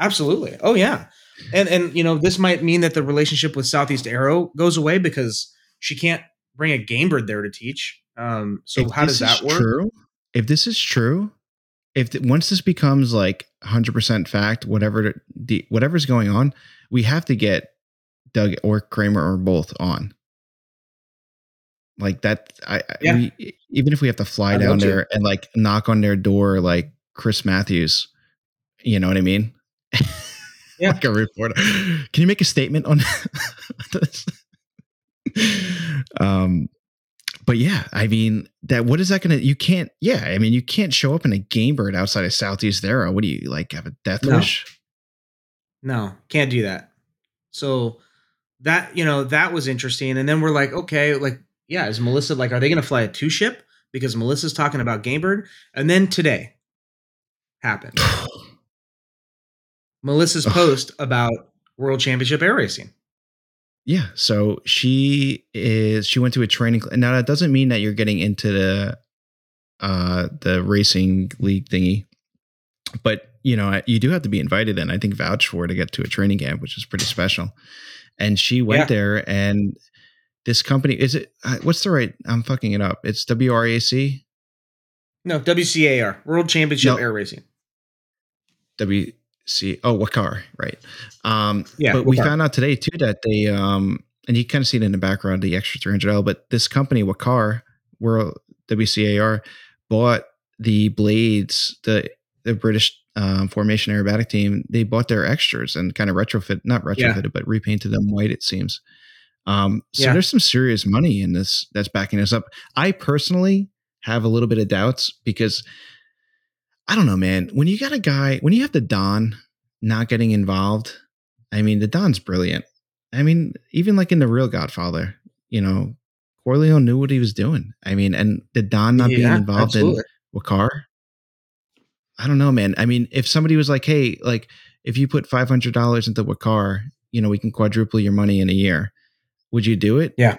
absolutely. Oh yeah, and and you know this might mean that the relationship with Southeast Aero goes away because she can't bring a game bird there to teach. Um, so how does that work? True. If this is true, if the, once this becomes like 100% fact, whatever the whatever's going on, we have to get Doug or Kramer or both on. Like that, I, I- Yeah. we, even if we have to fly I'd down there and like knock on their door, like Chris Matthews, you know what I mean? [laughs] Yeah. like a reporter. Can you make a statement on [laughs] this? um, but yeah, I mean that. What is that gonna? You can't. Yeah, I mean you can't show up in a game bird outside of Southeast Aero. What do you like? Have a death No. wish? No, can't do that. So that you know that was interesting, and then we're like, okay, like yeah, is Melissa like, are they going to fly a two ship because Melissa's talking about Gamebird, and then today happened. [sighs] Melissa's post about World Championship Air Racing. Yeah. So she is. She went to a training. Now that doesn't mean that you're getting into the uh the racing league thingy, but you know you do have to be invited in. I think vouch for to get to a training camp, which is pretty special. And she went Yeah. there, and this company is it? uh, What's the right? I'm fucking it up. It's WRAC. No, WCAR World Championship No. Air Racing. WC oh Wakar, right. Um Yeah, but we found out today too that they um and you kind of see it in the background, the extra 300L, but this company, Wakar, World WCAR, bought the blades, the the British um, formation aerobatic team, they bought their extras and kind of retrofit, not Yeah. retrofitted, but repainted them white, it seems. Um, so Yeah. there's some serious money in this that's backing us up. I personally have a little bit of doubts because I don't know, man. When you got a guy, when you have the Don not getting involved, I mean, the Don's brilliant. I mean, even like in the real Godfather, you know, Corleone knew what he was doing. I mean, and the Don not being involved absolutely. in Wakar, I don't know, man. I mean, if somebody was like, hey, like, if you put five hundred dollars into Wakar, you know, we can quadruple your money in a year. Would you do it? Yeah.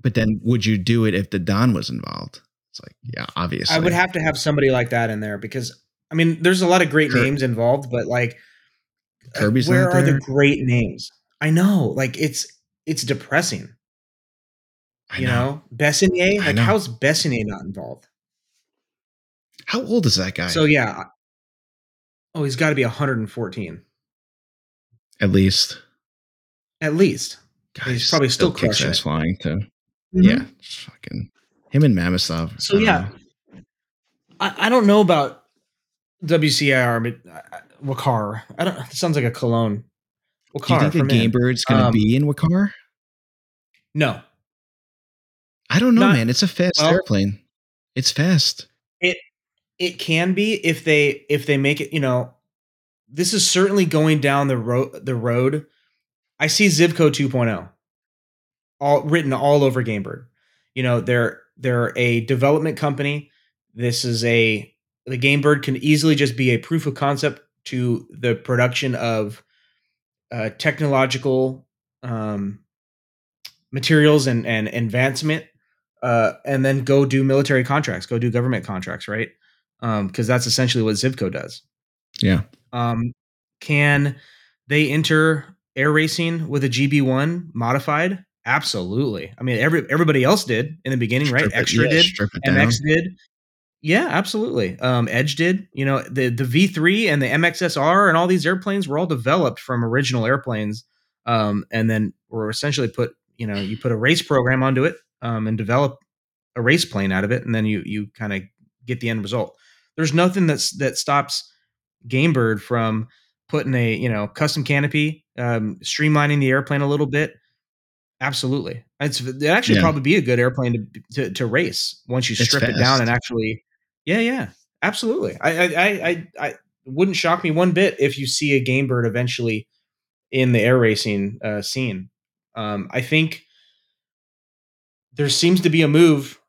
But then, would you do it if the Don was involved? It's like, yeah, obviously. I would have to have somebody like that in there because I mean, there's a lot of great Kurt- names involved, but like, uh, Kirby's where are the great names? I know, like it's it's depressing. I You know, Besenyei, I like know. how's Besenyei not involved? How old is that guy? So yeah, oh, he's got to be 114 At least. at least. God, He's probably still kicks crushing flying too. Mhm. Yeah, fucking him and Mamistov. So, I yeah. I, I don't know about WCIR, but uh, Wakar. I don't. It sounds like a cologne. Do you think the. Game Bird's gonna Um, be in Wakar? No, I don't know, not- man. It's a fast well- airplane. It's fast. It it can be if they if they make it. You know, this is certainly going down the road. The road. I see Zivko 2.0, all written all over Gamebird. You know, they're they're a development company. This is a the Gamebird can easily just be a proof of concept to the production of uh, technological um, materials and and advancement, uh, and then go do military contracts, go do government contracts, right? Because that's essentially what Zivko does. Yeah. Um, can they enter air racing with a GB1 modified? Absolutely. I mean, every everybody else did in the beginning, right? It- Extra yeah, did. Strip down. MX did. Yeah, absolutely. Um, Edge did. You know, the the V3 and the MXSR and all these airplanes were all developed from original airplanes, um, and then were essentially put. You know, you put a race program onto it um, and develop a race plane out of it, and then you you kind of get the end result. There's nothing that's that stops Gamebird from putting a you know custom canopy, um, streamlining the airplane a little bit. Absolutely, it's it actually Yeah. probably be a good airplane to, to to race once you strip it down and actually. Yeah, yeah, absolutely. I I I I, wouldn't shock me one bit if you see a Gamebird eventually in the air racing uh, scene. Um, I think there seems to be a move.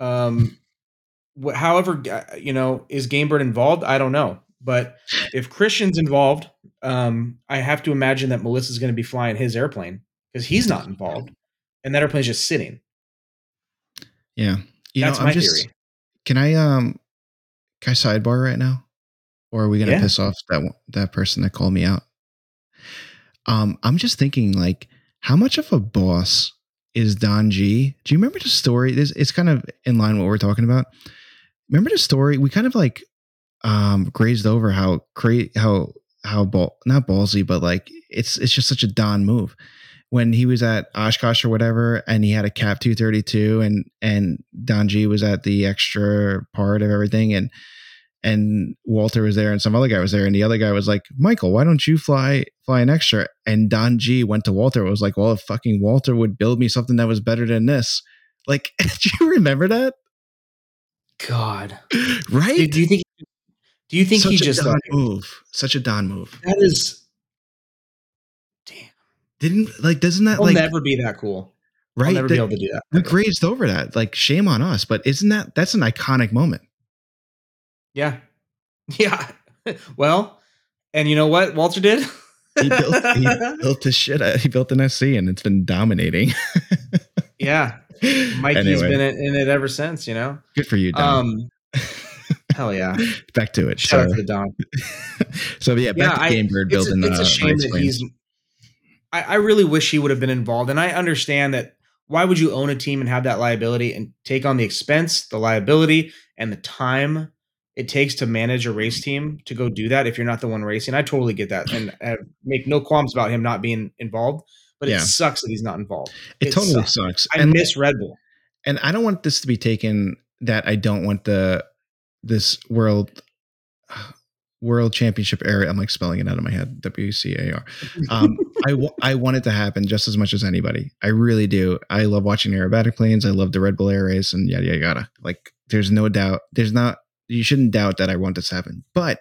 Um, wh- however, uh, you know, is Gamebird involved? I don't know, but if Christian's involved, um, I have to imagine that Melissa's going to be flying his airplane because he's not involved, and that airplane's just sitting. Yeah. You That's know, my I'm just theory. can I um can I sidebar right now? Or are we gonna Yeah. piss off that that person that called me out? Um, I'm just thinking like how much of a boss is Don G? Do you remember the story? This it's kind of in line with what we're talking about. Remember the story? We kind of like um grazed over how cra- how how ball not ballsy, but like it's it's just such a Don move. When he was at Oshkosh or whatever, and he had a cap 232, and and Don G was at the extra part of everything, and and Walter was there, and some other guy was there, and the other guy was like, Michael, why don't you fly fly an extra? And Don G went to Walter, was like, well, if fucking Walter would build me something that was better than this, like, [laughs] do you remember that? God, Right? do, do you think? Do you think Such he a just Don like move? Such a Don move. that is? Didn't like? Doesn't that I'll like never be that cool. right? I'll never be able to do that. we grazed over that. Like, shame on us. But isn't that that's an iconic moment? Yeah, [laughs] yeah. well, and you know what Walter did? He built he [laughs] built this shit. out- He built an SC, and it's been dominating. yeah, Mikey's Anyway, been in in it ever since. You know. good for you, Don. Um. [laughs] Hell yeah! back to it. Shout out So, to the Don. so yeah, back Yeah, to Game Bird It's, building. it's a uh, shame race that he's. I, I really wish he would have been involved, and I understand that. Why would you own a team and have that liability and take on the expense, the liability, and the time it takes to manage a race team to go do that if you're not the one racing? I totally get that, and I make no qualms about him not being involved. But Yeah. it sucks that he's not involved. It, it totally sucks. sucks. I and miss Red Bull. and I don't want this to be taken that I don't want the this world world championship area. I'm like spelling it out of my head. W C A R. Um, I wa- I want it to happen just as much as anybody. I really do. I love watching aerobatic planes. I love the Red Bull Air Race and yada yada yada. Like, there's no doubt. There's not. You shouldn't doubt that I want this to happen. But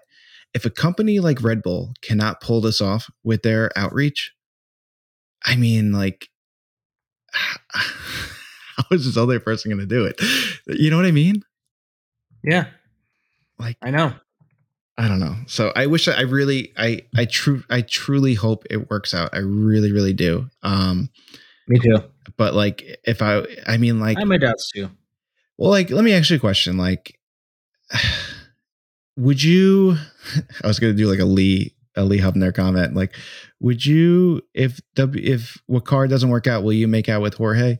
if a company like Red Bull cannot pull this off with their outreach, I mean, like, [laughs] how is this other person going to do it? You know what I mean? Yeah, Like, I know. I don't know. So I wish I really, I, I true, I truly hope it works out. I really, really do. Um, Me too. but like, if I, I mean, like, I have my doubts too. well, like, let me ask you a question. Like, [sighs] would you? [laughs] I was gonna do like a Lee, a Lee Hubner comment. Like, would you, if W, if Wakar doesn't work out, will you make out with Jorge?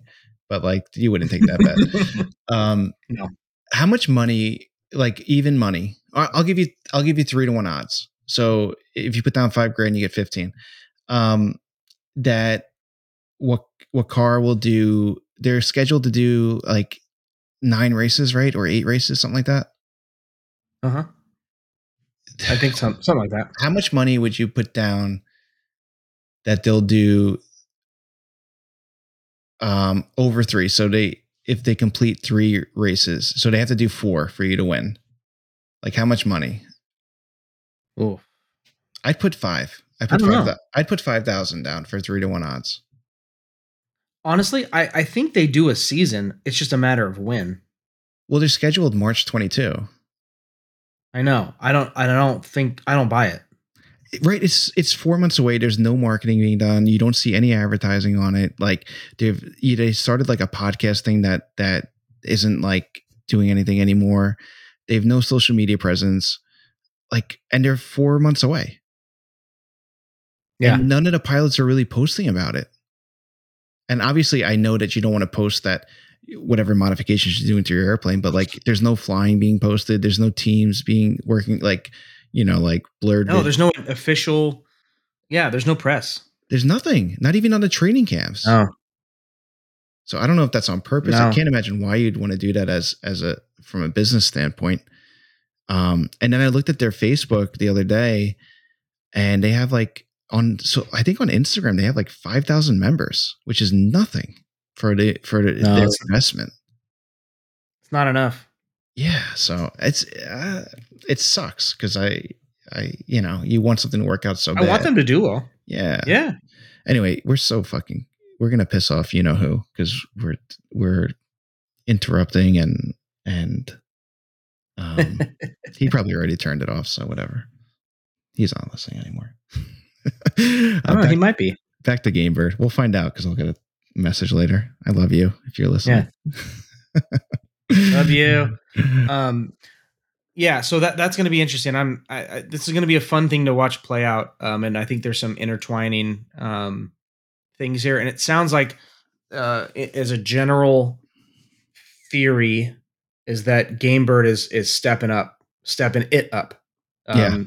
But like, you wouldn't take that bet. [laughs] Um, No. How much money, like even money? I- I'll give you, I'll give you three to one odds. So if you put down five grand, you get fifteen. Um, that what Wakar will do? They're scheduled to do like nine races, right, or eight races, something like that. Uh huh. I think some, something like that. How much money would you put down that they'll do um over three? So they if they complete three races, so they have to do four for you to win. Like how much money? Oh, I'd put five. I put don't five. know. I'd put five thousand down for three to one odds. honestly, I, I think they do a season. It's just a matter of when. Well, they're scheduled March twenty two. I know. I don't. I don't think. I don't buy it. Right it's it's four months away there's no marketing being done you don't see any advertising on it like they've you- they started like a podcast thing that that isn't like doing anything anymore they have no social media presence like and they're four months away Yeah. and none of the pilots are really posting about it and obviously i know that you don't want to post that whatever modifications you do into your airplane but like there's no flying being posted there's no teams being working like you know like blurred No, there's no official. Yeah, there's no press. There's nothing, not even on the training camps. Oh, So I don't know if that's on purpose. I can't imagine why you'd want to do that as as a from a business standpoint. Um, and then I looked at their Facebook the other day, and they have like on so I think on Instagram they have like five thousand members, which is nothing for the for the, No, their investment. it's not enough. Yeah, so it's uh, it sucks because I I you know you want something to work out so bad. I want them to do well. Yeah, Yeah. anyway, we're so fucking we're gonna piss off you know who because we're we're interrupting and and um [laughs] he probably already turned it off, so whatever. He's not listening anymore. [laughs] I don't Uh, know. back, He might be. back to Game Bird. We'll find out because I'll get a message later. I love you if you're listening. [laughs] Love you. [clears throat] um yeah so that that's going to be interesting i'm I, I, this is going to be a fun thing to watch play out um and i think there's some intertwining um things here and it sounds like uh as a general theory is that gamebird is is stepping up stepping it up. Yeah.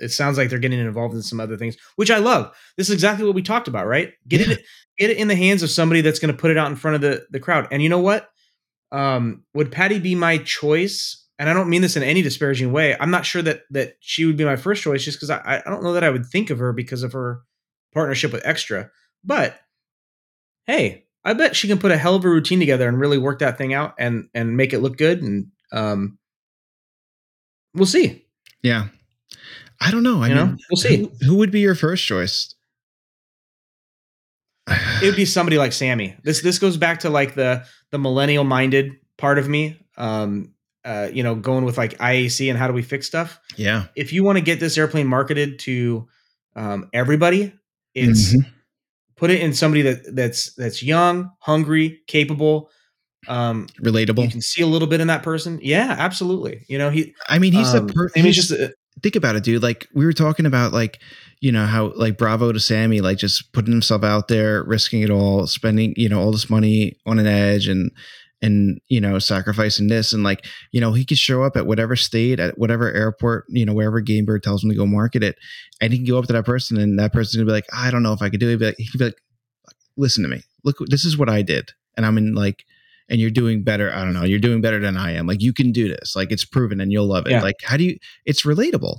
It sounds like they're getting involved in some other things, which I love. This is exactly what we talked about, right? Get Yeah. it get it in the hands of somebody that's going to put it out in front of the the crowd. And you know what? Um, would Patty be my choice? And I don't mean this in any disparaging way. I'm not sure that that she would be my first choice, just because I I don't know that I would think of her because of her partnership with Extra. But hey, I bet she can put a hell of a routine together and really work that thing out and and make it look good. And um, we'll see. Yeah. I don't know. I You mean, know? We'll see. Who, who would be your first choice? It would be somebody like Sammy. This this goes back to like the the millennial minded part of me. Um, uh, you know, going with like IAC and how do we fix stuff. yeah. If you want to get this airplane marketed to um, everybody, it's Mhm. put it in somebody that that's that's young, hungry, capable. Um, relatable. you can see a little bit in that person. Yeah, absolutely. You know, he. I mean, he's um, the per- Sammy's he's- just a, think about it, dude. Like we were talking about, like you know how like bravo to Sammy, like just putting himself out there, risking it all, spending you know all this money on an edge, and and you know sacrificing this, and like you know he could show up at whatever state, at whatever airport, you know wherever Gamebird tells him to go market it, and he can go up to that person, and that person's gonna be like, I don't know if I could do it, but he could be like, listen to me, look, this is what I did, and I'm in like. And you're doing better. I don't know. You're doing better than I am. Like you can do this. Like it's proven, and you'll love it. Yeah. Like how do you? It's relatable.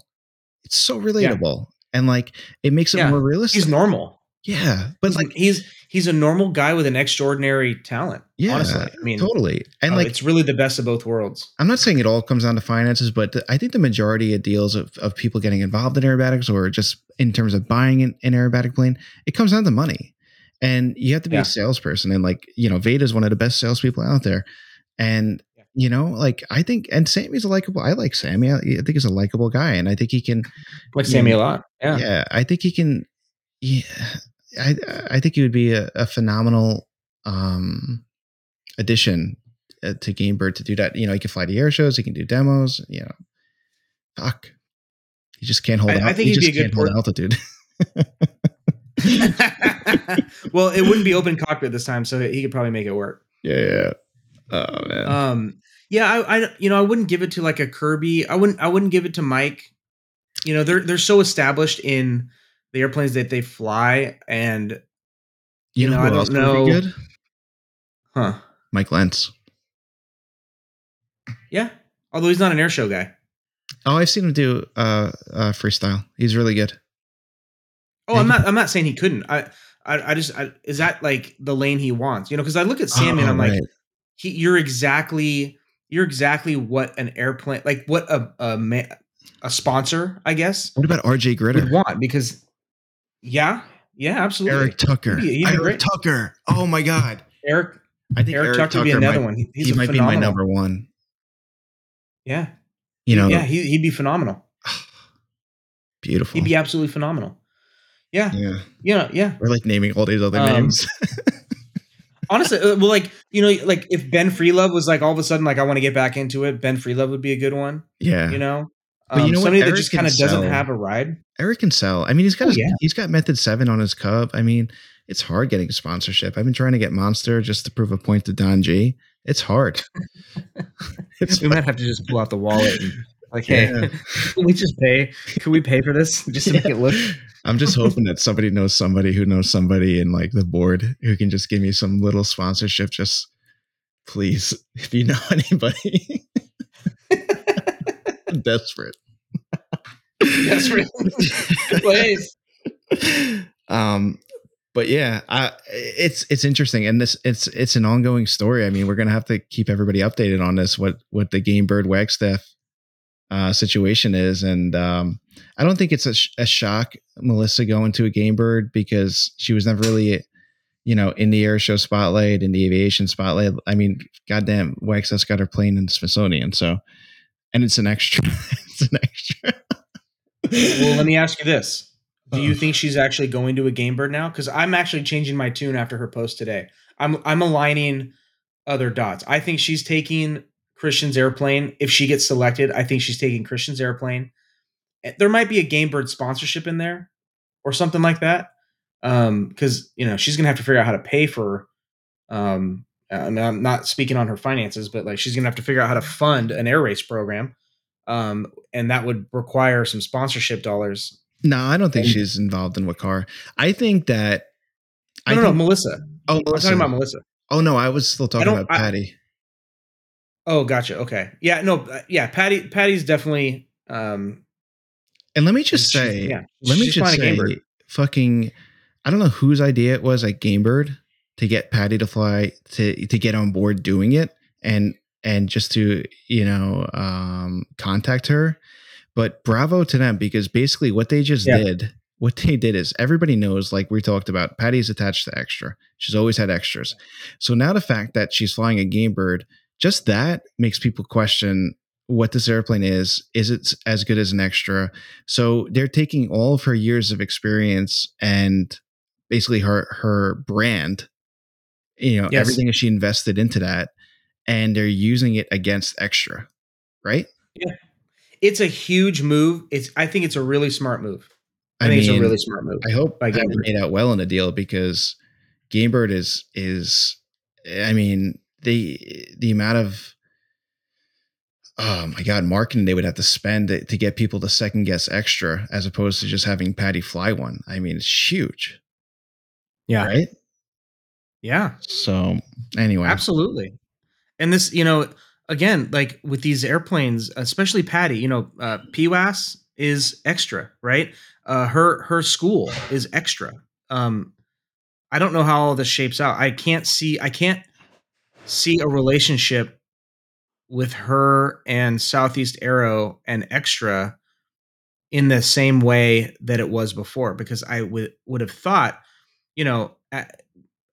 It's so relatable, and like it makes it Yeah. more realistic. he's normal. yeah, but He's like he's he's a normal guy with an extraordinary talent. yeah, honestly, I mean, totally. And uh, like it's really the best of both worlds. I'm not saying it all comes down to finances, but the- I think the majority of deals of, of people getting involved in aerobatics or just in terms of buying an, an aerobatic plane, it comes down to money. And you have to be Yeah. a salesperson. And like, you know, Veda is one of the best salespeople out there. And, Yeah. you know, like I think, and Sammy's a likable, I like Sammy. I, I think he's a likable guy. And I think he can, Like. Sammy a lot. yeah, Yeah. I think he can, yeah, I, I think he would be a, a phenomenal um, addition uh, to Gamebird to do that. You know, he can fly to air shows, he can do demos. You know, fuck, he just can't hold. I- I think he he'd be just a good can't hold port- altitude. [laughs] [laughs] well, it wouldn't be open cockpit this time, so he could probably make it work. yeah, yeah. Oh man. Um, yeah, I, I, you know, I wouldn't give it to like a Kirby. I wouldn't, I wouldn't give it to Mike. You know, they're they're so established in the airplanes that they fly, and you know, know, I don't else would be know. good? huh? Mike Lentz. Yeah. Although he's not an air show guy. Oh, I've seen him do uh, uh freestyle. He's really good. Oh, I'm not. I'm not saying he couldn't. I, I, I just I, is that like the lane he wants? You know, because I look at Sammy and Oh, I'm like, he, you're exactly, you're exactly what an airplane, like what a a, ma- a sponsor, I guess, what about RJ Gritter? would want because, yeah, yeah, absolutely. Eric Tucker. He'd he'd Eric great. Tucker. Oh my god. Eric, I think Eric, Tucker would be another might, one. He, he might be my number one. Yeah, You know, yeah, he, he'd be phenomenal. [sighs] beautiful. He'd be absolutely phenomenal. Yeah, yeah, yeah, yeah. we're like naming all these other Um, names. [laughs] Honestly, uh, well, like you know, like if Ben Freelove was like all of a sudden like I want to get back into it, Ben Freelove would be a good one. yeah, You know, But you Um, know what? somebody that Eric just kind of doesn't have a ride. Eric can sell. I mean, he's got Oh, his, yeah. he's got Method Seven on his Cub. I mean, it's hard getting sponsorship. I've been trying to get Monster just to prove a point to Don G. It's hard. [laughs] [laughs] it's we might have to just pull out the wallet and like, hey, Yeah. [laughs] can we just pay? Can we pay for this [laughs] just to make it look? I'm just hoping that somebody knows somebody who knows somebody in like the board who can just give me some little sponsorship. Just please, [laughs] if you know anybody, I'm desperate. Desperate. Please. um but yeah I, it's it's interesting and this it's it's an ongoing story i mean we're gonna have to keep everybody updated on this what what the game bird wagstaff uh situation is and um i don't think it's a, sh- a shock melissa going to a game bird because she was never really you know in the air show spotlight in the aviation spotlight i mean goddamn wagstaff's got her plane in the smithsonian so and it's an extra [laughs] it's an extra Well, let me ask you this. Do you think she's actually going to a game bird now? Because I'm actually changing my tune after her post today. I'm I'm aligning other dots. I think she's taking Christian's airplane. If she gets selected, I think she's taking Christian's airplane. Eh, There might be a game bird sponsorship in there or something like that. Um, because you know, she's gonna have to figure out how to pay for um and I'm not speaking on her finances, but like she's gonna have to figure out how to fund an air race program. um, and that would require some sponsorship dollars. No, I don't think And- she's involved in Wakar. I think that. No, I no, no, think- Melissa. Oh, I'm Melissa. talking about Melissa. Oh no, I was still talking about Patty. Oh, gotcha. Okay, yeah, no, uh, yeah, Patty. Patty's definitely. Um, and let me just say, yeah, let me just say, fucking, I don't know whose idea it was at Gamebird to get Patty to fly to to get on board doing it and and just to you know um, contact her. But bravo to them because basically what they just Yeah. did, what they did is everybody knows, like we talked about, Patty's attached to extra. She's always had extras. So now the fact that she's flying a game bird, just that makes people question what this airplane is. Is it as good as an extra? So they're taking all of her years of experience and basically her her brand, you know, Yes. everything that she invested into that, and they're using it against extra, right? Yeah, it's a huge move. It's. I think it's a really smart move. I, think it's a really smart move. I hope I Gamebird. made out well in the deal because Gamebird is is I mean the the amount of oh my god marketing they would have to spend to, to get people to second guess extra as opposed to just having Patty fly one. I mean it's huge, Yeah. right? Yeah. So anyway, Absolutely. And this, you know, again, like with these airplanes, especially Patty, you know, uh, PWAS is extra, right? Uh, her her school is extra. Um, I don't know how all this shapes out. I can't see. I can't see a relationship with her and Southeast Aero and Extra in the same way that it was before, because I would would have thought, you know,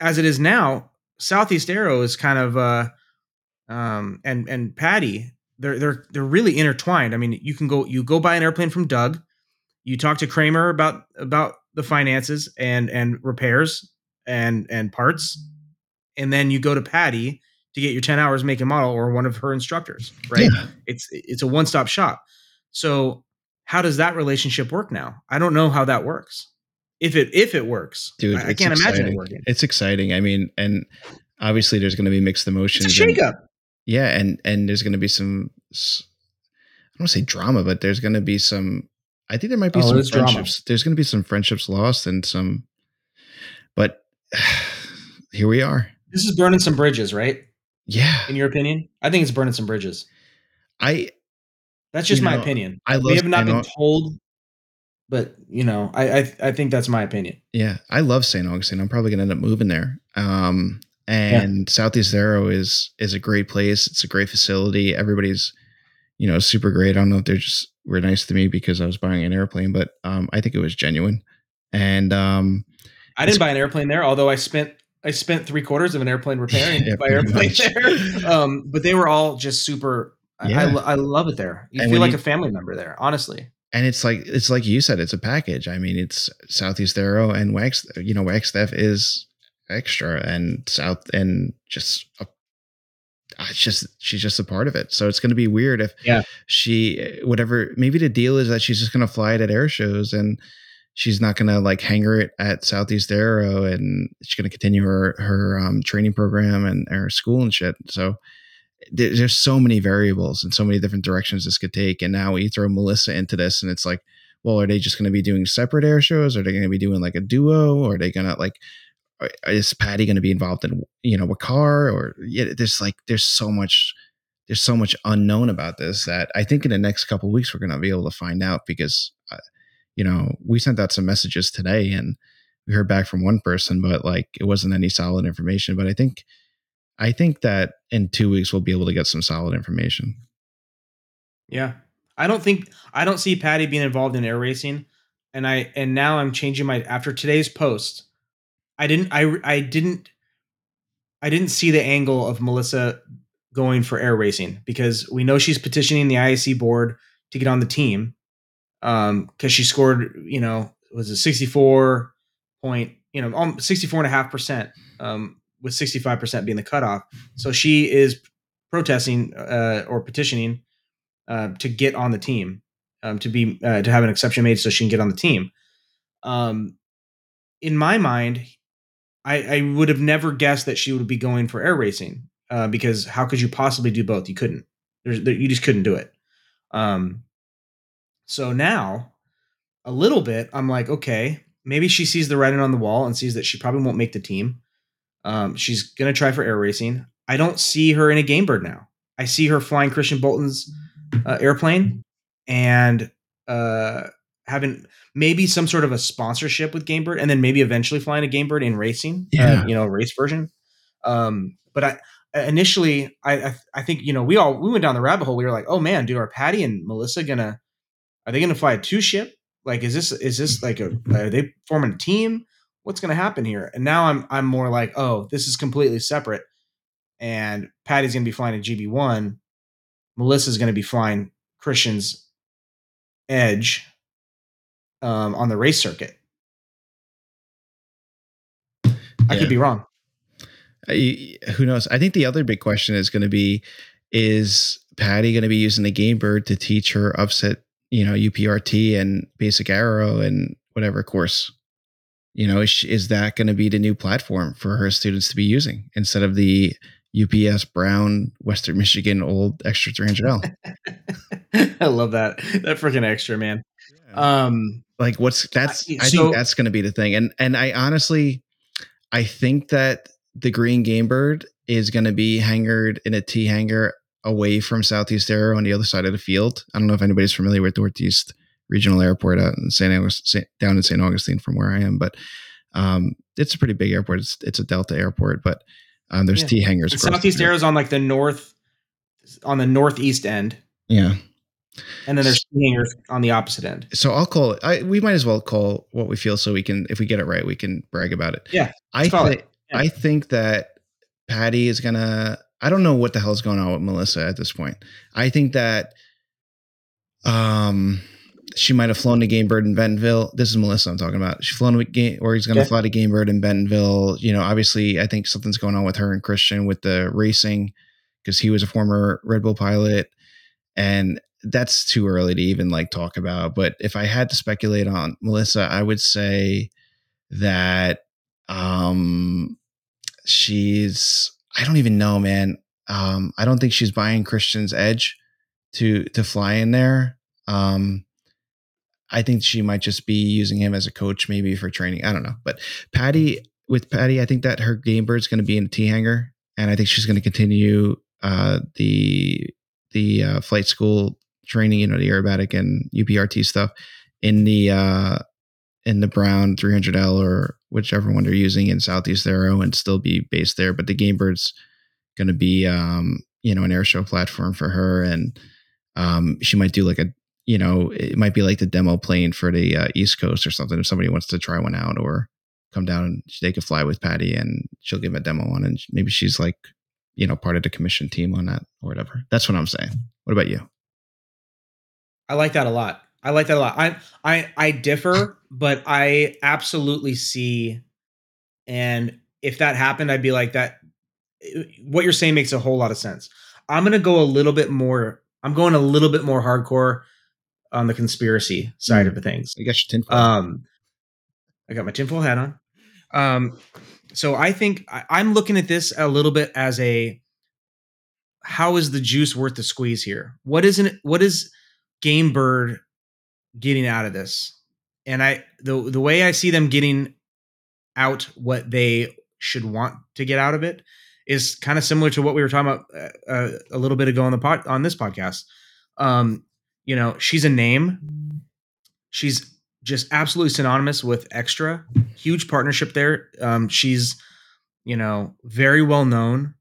as it is now, Southeast Aero is kind of uh um and and Patty, they're they're they're really intertwined. I mean, you can go you go buy an airplane from Doug, you talk to Kramer about about the finances and and repairs and and parts, and then you go to Patty to get your 10 hours make and model or one of her instructors, right? Yeah. It's it's a one-stop shop. So how does that relationship work now? I don't know how that works. If it if it works, dude, I, I can't imagine it working. It's exciting. I mean, and obviously there's going to be mixed emotions. It's a shakeup. yeah and and there's going to be some I don't want to say drama but there's going to be some i think there might be Oh, some there's drama. friendships there's going to be some friendships lost and some but [sighs] here we are This is burning some bridges, right? Yeah In your opinion, I think it's burning some bridges. i That's just my know, opinion. I love we have not been St. told, but you know, I, I I think that's my opinion. yeah i love st augustine i'm probably going to end up moving there um and southeast aero is is a great place it's a great facility everybody's you know super great i don't know if they're just were nice to me because i was buying an airplane but um i think it was genuine and um I didn't buy an airplane there, although I spent I spent three quarters of an airplane [laughs] repairing Yeah, my airplane much. there. Um, but they were all just super. I, I, I love it there. You And feel like you- a family member there, honestly. and it's like it's like you said, it's a package. I mean, it's Southeast Aero and Wax. You know, Wagstaff is extra, and South and just a, uh, it's just she's just a part of it. So it's going to be weird if Yeah. she whatever. Maybe the deal is that she's just going to fly it at air shows and. She's not gonna like hangar it at Southeast Aero, and she's gonna continue her her um, training program and her school and shit. So there, there's so many variables and so many different directions this could take. And now we throw Melissa into this, and it's like, well, are they just going to be doing separate air shows? Are they going to be doing like a duo? Or are they going to like, is Patty going to be involved in you know a car? Or yeah, there's like there's so much there's so much unknown about this that I think in the next couple weeks we're going to be able to find out because you know we sent out some messages today and we heard back from one person, but like it wasn't any solid information. But I think I think that in two weeks we'll be able to get some solid information. Yeah. I don't think I don't see Patty being involved in air racing. And I and now I'm changing my after today's post. I didn't I I didn't I didn't see the angle of Melissa going for air racing because we know she's petitioning the IAC board to get on the team. Um cuz she scored, you know, was it 64 point, you know, um, 64 and a half percent um with 65% being the cutoff. So she is protesting uh, or petitioning uh, to get on the team, um, to be uh, to have an exception made so she can get on the team. Um, in my mind, I, I would have never guessed that she would be going for air racing uh, because how could you possibly do both? You couldn't. There's, there, you just couldn't do it. Um, so now, a little bit, I'm like, okay, maybe she sees the writing on the wall and sees that she probably won't make the team. Um, she's gonna try for air racing. I don't see her in a game bird now. I see her flying Christian Bolton's uh, airplane and uh, having maybe some sort of a sponsorship with Gamebird, and then maybe eventually flying a Gamebird in racing, Yeah. uh, you know, race version. Um, but I initially, I, I I think you know we all we went down the rabbit hole. We were like, oh man, dude, are Patty and Melissa gonna are they gonna fly a two ship? Like, is this is this like a are they forming a team? What's gonna happen here? And now I'm I'm more like, oh, this is completely separate. And Patty's gonna be flying a GB one. Melissa's gonna be flying Christian's Edge um, on the race circuit. I Yeah. could be wrong. I- who knows? I think the other big question is going to be: Is Patty going to be using the GameBird to teach her upset, you know, UPRT and basic aero and whatever course? You know, is, is that going to be the new platform for her students to be using instead of the UPS Brown Western Michigan old extra 300L? [laughs] I love that. That freaking extra man. Um, like what's that's I- I, think that's going to be the thing and and I honestly I think that the green GameBird is going to be hangered in a T hangar away from Southeast Aero on the other side of the field. I don't know if anybody's familiar with Northeast Regional Airport out in St. Augustine, down in St. Augustine from where I am, but um, it's a pretty big airport. It's, it's a Delta airport, but um, there's Yeah. T hangars. and across the Southeast. Aero's on like the north, on the northeast end, Yeah. and then there's hangars on the opposite end. so I'll call it. I, we might as well call what we feel so we can, if we get it right, we can brag about it. Yeah, I think it. Yeah. I think that Patty is gonna. I don't know what the hell's going on with Melissa at this point. I think that um she might have flown to GameBird in Bentonville. This is Melissa I'm talking about. She flown with game or he's gonna Okay. fly to GameBird in Bentonville. You know, obviously I think something's going on with her and Christian with the racing because he was a former Red Bull pilot. And that's too early to even like talk about. But if I had to speculate on Melissa, I would say that um she's I don't even know, man. Um I don't think she's buying Christian's edge to to fly in there. Um I think she might just be using him as a coach maybe for training. I don't know. But Patty with Patty, I think that her GameBird's going to be in a T hangar and I think she's going to continue uh the the uh, flight school training, you know, the aerobatic and UPRT stuff in the uh in the Brown 300L or whichever one they're using in Southeast Aero and still be based there. But the GameBird's going to be, um, you know, an air show platform for her. And um, she might do like a, you know, it might be like the demo plane for the uh, East Coast or something if somebody wants to try one out or come down and they could fly with Patty and she'll give a demo on and maybe she's like, you know, part of the commission team on that or whatever. That's what I'm saying. What about you? I like that a lot. I like that a lot. I I I differ, but I absolutely see. And if that happened, I'd be like that. What you're saying makes a whole lot of sense. I'm gonna go a little bit more. I'm going a little bit more hardcore on the conspiracy side of the things. I guess your tinfoil. Um, I got my tinfoil hat on. Um, so I think I, I'm looking at this a little bit as a how is the juice worth the squeeze here? What isn't what is Game Bird getting out of this? And I the the way I see them getting out what they should want to get out of it is kind of similar to what we were talking about uh, uh, a little bit ago on the pod on this podcast. Um, you know, she's a name. She's just absolutely synonymous with extra huge partnership there um, she's you know very well known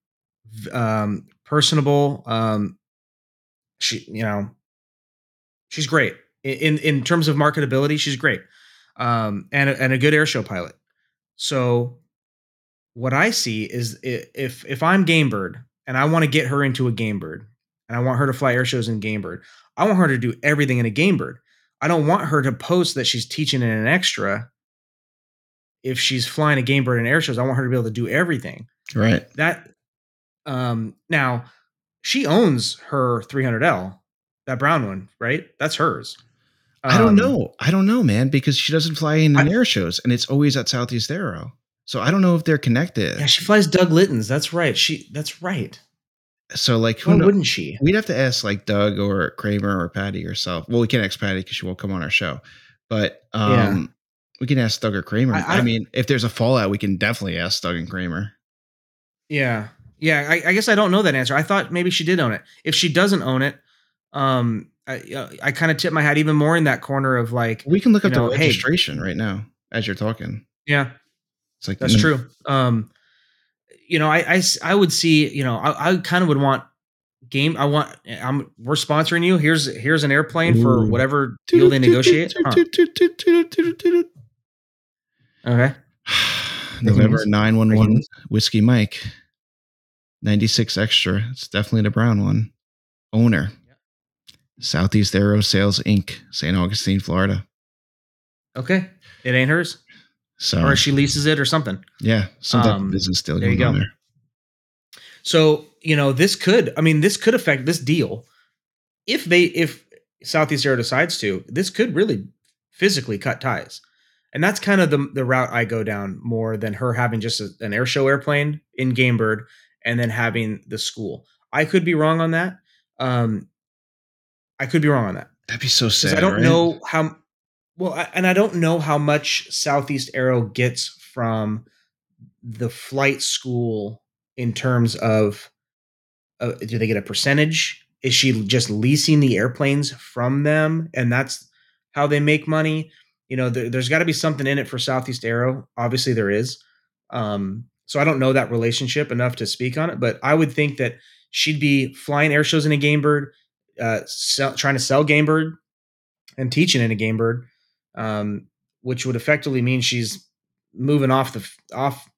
um, personable um, she you know she's great in in terms of marketability she's great um, and a, and a good airshow pilot so what i see is if if i'm gamebird and i want to get her into a gamebird and i want her to fly airshows in gamebird i want her to do everything in a gamebird I don't want her to post that she's teaching in an extra. If she's flying a Gamebird in air shows, I want her to be able to do everything. right. That um now she owns her 300L, that brown one, right? That's hers. I don't Um, know. I don't know, man, because she doesn't fly in I- air shows and it's always at Southeast Aero. So I don't know if they're connected. Yeah, she flies Doug Litton's. That's right. She that's right. So like, who wouldn't she? We'd have to ask like Doug or Kramer or Patty herself. Well, we can't ask Patty because she won't come on our show. But um, Yeah. we can ask Doug or Kramer. I- I, I- mean, if there's a fallout, we can definitely ask Doug and Kramer. Yeah, yeah. I, I guess I don't know that answer. I thought maybe she did own it. If she doesn't own it, um, I uh, I kind of tip my hat even more in that corner of like, We can look up know, the hey- registration right now as you're talking. yeah, It's like That's mm, true. Um, you know, I, I I would see, you know, I, I kind of would want game. I want. I'm. We're sponsoring you. Here's here's an airplane for whatever deal they negotiate. Huh. Okay. November Breaking 911 news. Whiskey Mike. 96 extra. It's definitely the brown one. Owner. Southeast Aero Sales Inc., St. Augustine, Florida. Okay. It ain't hers, So or she leases it or something. yeah, some type Um, of business still there you going on go. there. So you know, this could. I mean, this could affect this deal if they if Southeast Air decides to. This could really physically cut ties, and that's kind of the the route I go down more than her having just a, an air show airplane in Gamebird and then having the school. I could be wrong on that. Um, I could be wrong on that. That'd be so sad. I don't right? know how well, I, and I don't know how much Southeast Aero gets from the flight school in terms of uh, do they get a percentage? Is she just leasing the airplanes from them, and that's how they make money? You know, there, there's got to be something in it for Southeast Aero. Obviously, there is. Um, so I don't know that relationship enough to speak on it, but I would think that she'd be flying air shows in a Gamebird, uh, sell, trying to sell Gamebird and teaching in a Gamebird, um, which would effectively mean she's moving off the off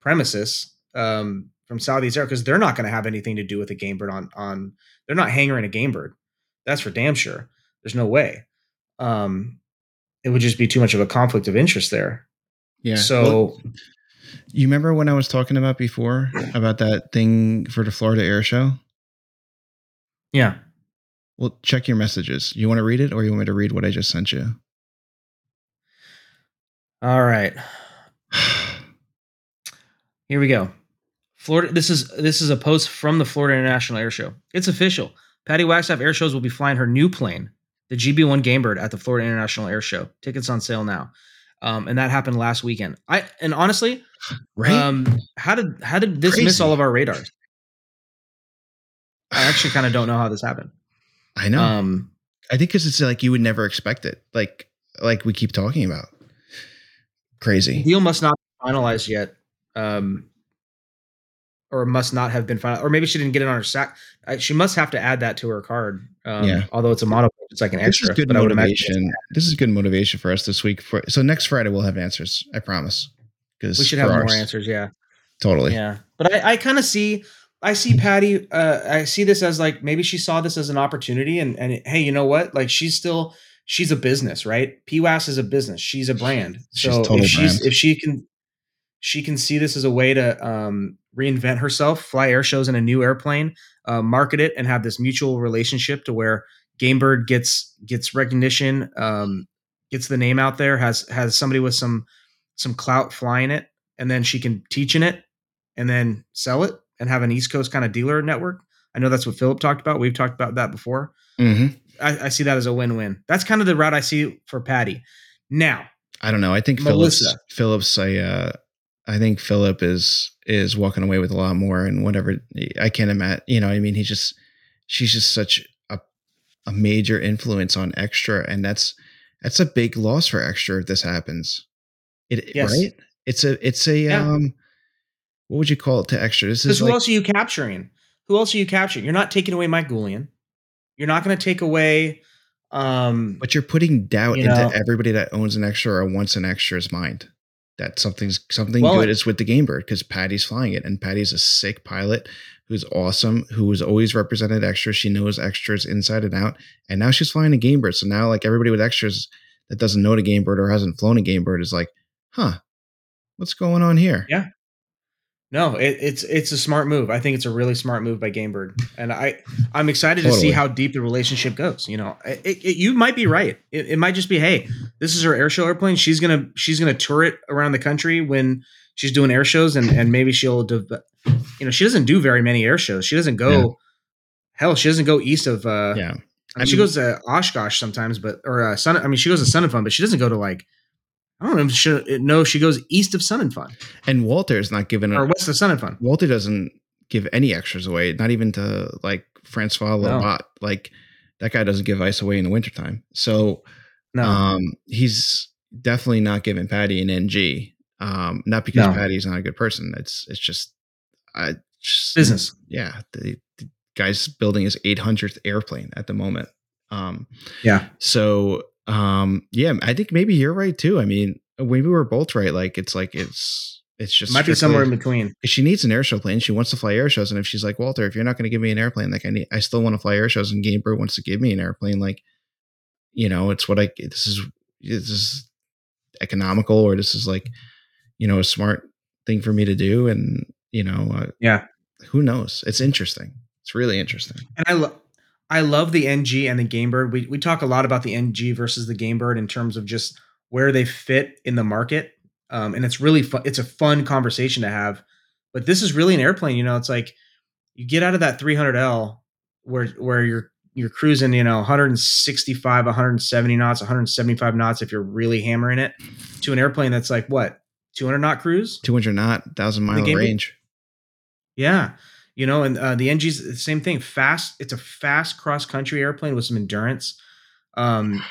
premises um, from Southeast Air because they're not going to have anything to do with a Gamebird on on. They're not hanging a Gamebird. That's for damn sure. There's no way. Um, it would just be too much of a conflict of interest there. Yeah. So Well, you remember when I was talking about before about that thing for the Florida Air Show? Yeah. Well, check your messages. You want to read it or you want me to read what I just sent you? All right. [sighs] Here we go. Florida. This is this is a post from the Florida International Air Show. It's official. Patty Wagstaff Air Shows will be flying her new plane, the GB1 Gamebird, at the Florida International Air Show. Tickets on sale now, um, and that happened last weekend. I and honestly, [sighs] right? um, how did how did this miss all of our radars? I actually kind of don't know how this happened. I know. Um, I think because it's like you would never expect it. Like like we keep talking about. Crazy. deal must not be finalized yet, um, or must not have been finalized, or maybe she didn't get it on her SAC. She must have to add that to her card. Um, Yeah. Although it's a model, it's like an extra. This is good but I would imagine it's- motivation. This is good motivation for us this week. For so next Friday we'll have answers. I promise. Because we should have more answers. Yeah, Totally. yeah. But I, I kind of see, I see Patty. Uh, I see this as like maybe she saw this as an opportunity, and and hey, you know what? Like she's still she's a business, right? PWAS is a business. She's a brand. She's So if she's brand. if she can she can see this as a way to um, reinvent herself, fly air shows in a new airplane, uh, market it, and have this mutual relationship to where Gamebird gets gets recognition, um, gets the name out there, has has somebody with some some clout flying it, and then she can teach in it, and then sell it, and have an East Coast kind of dealer network. I know that's what Philip talked about. We've talked about that before. hmm I, I see that as a win-win. That's kind of the route I see for Patty. Now, I don't know. I think Melissa. Phillips. Phillips. I. Uh, I think Philip is is walking away with a lot more, and whatever. I can't imagine. You know. I mean, he's just. She's just such a a major influence on extra, and that's that's a big loss for extra if this happens. It Yes. right. It's a. It's a. Yeah. Um. What would you call it to extra? This is who like else are you capturing? Who else are you capturing? You're not taking away Mike Goulian. You're not going to take away. Um, But you're putting doubt You into know- everybody that owns an extra or wants an extra's mind. That something's something Well, good is with the Gamebird because Patty's flying it, and Patty's a sick pilot who's awesome, who has always represented extras. She knows extras inside and out, and now she's flying a Gamebird. So now, like everybody with extras that doesn't know the Gamebird or hasn't flown a Gamebird is like, huh, what's going on here? Yeah. No, it, it's it's a smart move. I think it's a really smart move by Gamebird, and I I'm excited to see how deep the relationship goes. You know, it, it, you might be right. It, it might just be, hey, this is her air show airplane. She's gonna she's gonna tour it around the country when she's doing air shows, and and maybe she'll. Dev- you know, she doesn't do very many air shows. She doesn't go. Yeah. Hell, she doesn't go east of. uh yeah. I mean, she mean- goes to Oshkosh sometimes, but or uh, Sun. I mean, she goes to Sun and Fun, but she doesn't go to like. I don't know. If she, no, she goes east of Sun and Fun And Walter's not giving or west of Sun and Fun. Walter doesn't give any extras away, not even to like Francois No. Labat. Like that guy doesn't give ice away in the wintertime. So No, um he's definitely not giving Patty an NG. Um not because No. Patty's not a good person. It's it's just I just, business. Yeah. The, the guy's building his 800th airplane at the moment. Um Yeah, so um yeah, I think maybe you're right too. I mean, maybe we're both right. Like it's like [sighs] it's it's just might be somewhere in between. she needs an air show plane, she wants to fly air shows. And if she's like, Walter, if you're not going to give me an airplane, like I need, I still want to fly air shows and Gamebird wants to give me an airplane, like, you know, it's what I, this is, this is economical or this is like, you know, a smart thing for me to do. And, you know, uh, Yeah, who knows? It's interesting. It's really interesting. and I love. I love the NG and the Gamebird. We we talk a lot about the NG versus the Gamebird in terms of just where they fit in the market, um, and it's really fun. It's a fun conversation to have. But this is really an airplane. You know, it's like you get out of that 300L where where you're you're cruising, you know, 165, 170 knots, 175 knots if you're really hammering it, to an airplane that's like what 200 knot cruise. 200 knot, thousand mile range. Yeah. You know, and uh, the NG's the same thing. Fast. It's a fast cross country airplane with some endurance. Um,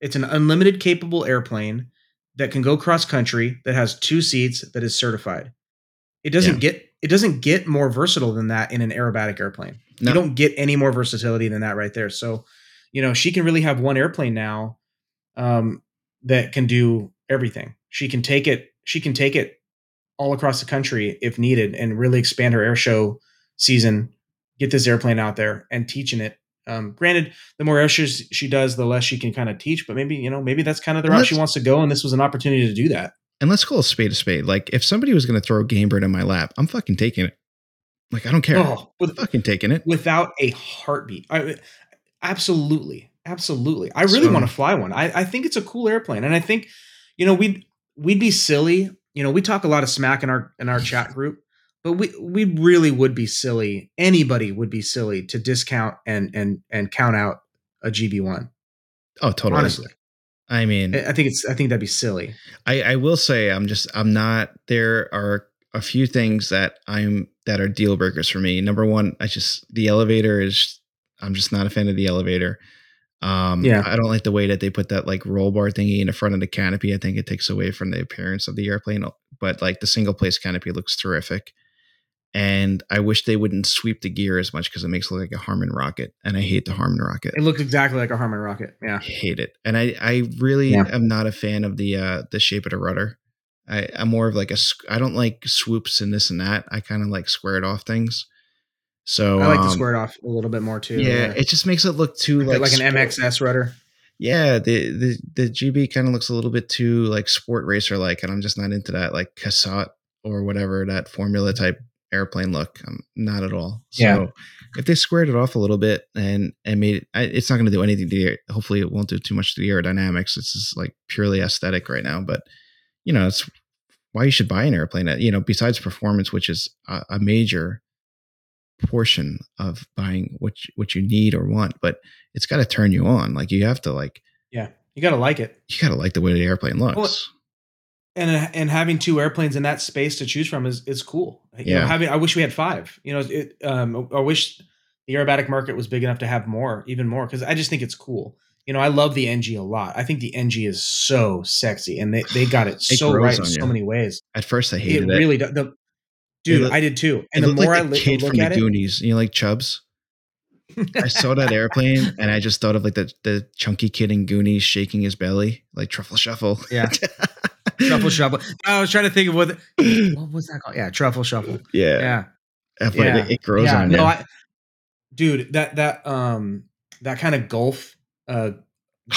it's an unlimited capable airplane that can go cross country that has two seats that is certified. It doesn't get it doesn't get more versatile than that in an aerobatic airplane. No. You don't get any more versatility than that right there. So, you know, she can really have one airplane now um, that can do everything. She can take it. She can take it all across the country if needed, and really expand her air show season. Get this airplane out there and teaching it. Um, granted, the more air shows she does, the less she can kind of teach. But maybe you know, maybe that's kind of the route she wants to go, and this was an opportunity to do that. And let's call a spade a spade. Like if somebody was going to throw a Gamebird in my lap, I'm fucking taking it. Like I don't care. Oh, with, fucking taking it. without a heartbeat. I, absolutely, absolutely. I really So- want to fly one. I, I think it's a cool airplane, and I think you know we'd we'd be silly. You know, we talk a lot of smack in our in our [laughs] chat group, but we we really would be silly. Anybody would be silly to discount and and and count out a GB one. Oh, totally. Honestly, I mean, I think it's I think that'd be silly. I, I will say I'm just I'm not there are a few things that I'm that are deal breakers for me. Number one, I just the elevator is I'm just not a fan of the elevator. Um Yeah. I don't like the way that they put that like roll bar thingy in the front of the canopy. I think it takes away from the appearance of the airplane. But like the single place canopy looks terrific. And I wish they wouldn't sweep the gear as much because it makes it look like a Harmon rocket. And I hate the Harmon rocket. It looks exactly like a Harmon rocket. Yeah, I hate it. And I, I really Yeah. am not a fan of the uh the shape of the rudder. I, I'm more of like a I don't like swoops and this and that. I kind of like squared off things. So I like to um, square it off a little bit more too. Yeah, it just makes it look too like, like like an sport- MXS rudder. Yeah, the the the GB kind of looks a little bit too like sport racer like, and I'm just not into that like Cassutt or whatever that formula type airplane look. I'm not at all. So Yeah. if they squared it off a little bit and and made it, I, it's not going to do anything to the air. Hopefully, it won't do too much to the aerodynamics. It's just like purely aesthetic right now. But you know, it's why you should buy an airplane. You know, besides performance, which is a, a major portion of buying what you, what you need or want, but it's got to turn you on. Like you have to like Yeah, you got to like it. you got to like the way the airplane looks. Well, and and having two airplanes in that space to choose from is is cool. You know, Yeah. having I wish we had five. You know, it, um, I wish the aerobatic market was big enough to have more, even more, because I just think it's cool. You know, I love the NG a lot. I think the NG is so sexy, and they, they got it, [sighs] It so right in so you. many ways. At first, I It hated it. really does. The, dude, I did too. it And the more like I li- kid look from at the it, Goonies, you know, like Chubs. I saw that airplane [laughs] and I just thought of like the the chunky kid in Goonies shaking his belly, like truffle shuffle. Yeah. [laughs] [laughs] truffle shuffle. I was trying to think of what [clears throat] what was that called? Yeah, truffle shuffle. yeah. Yeah. Yeah. It, it grows yeah, on no, you. I, dude, that that um that kind of Gulf uh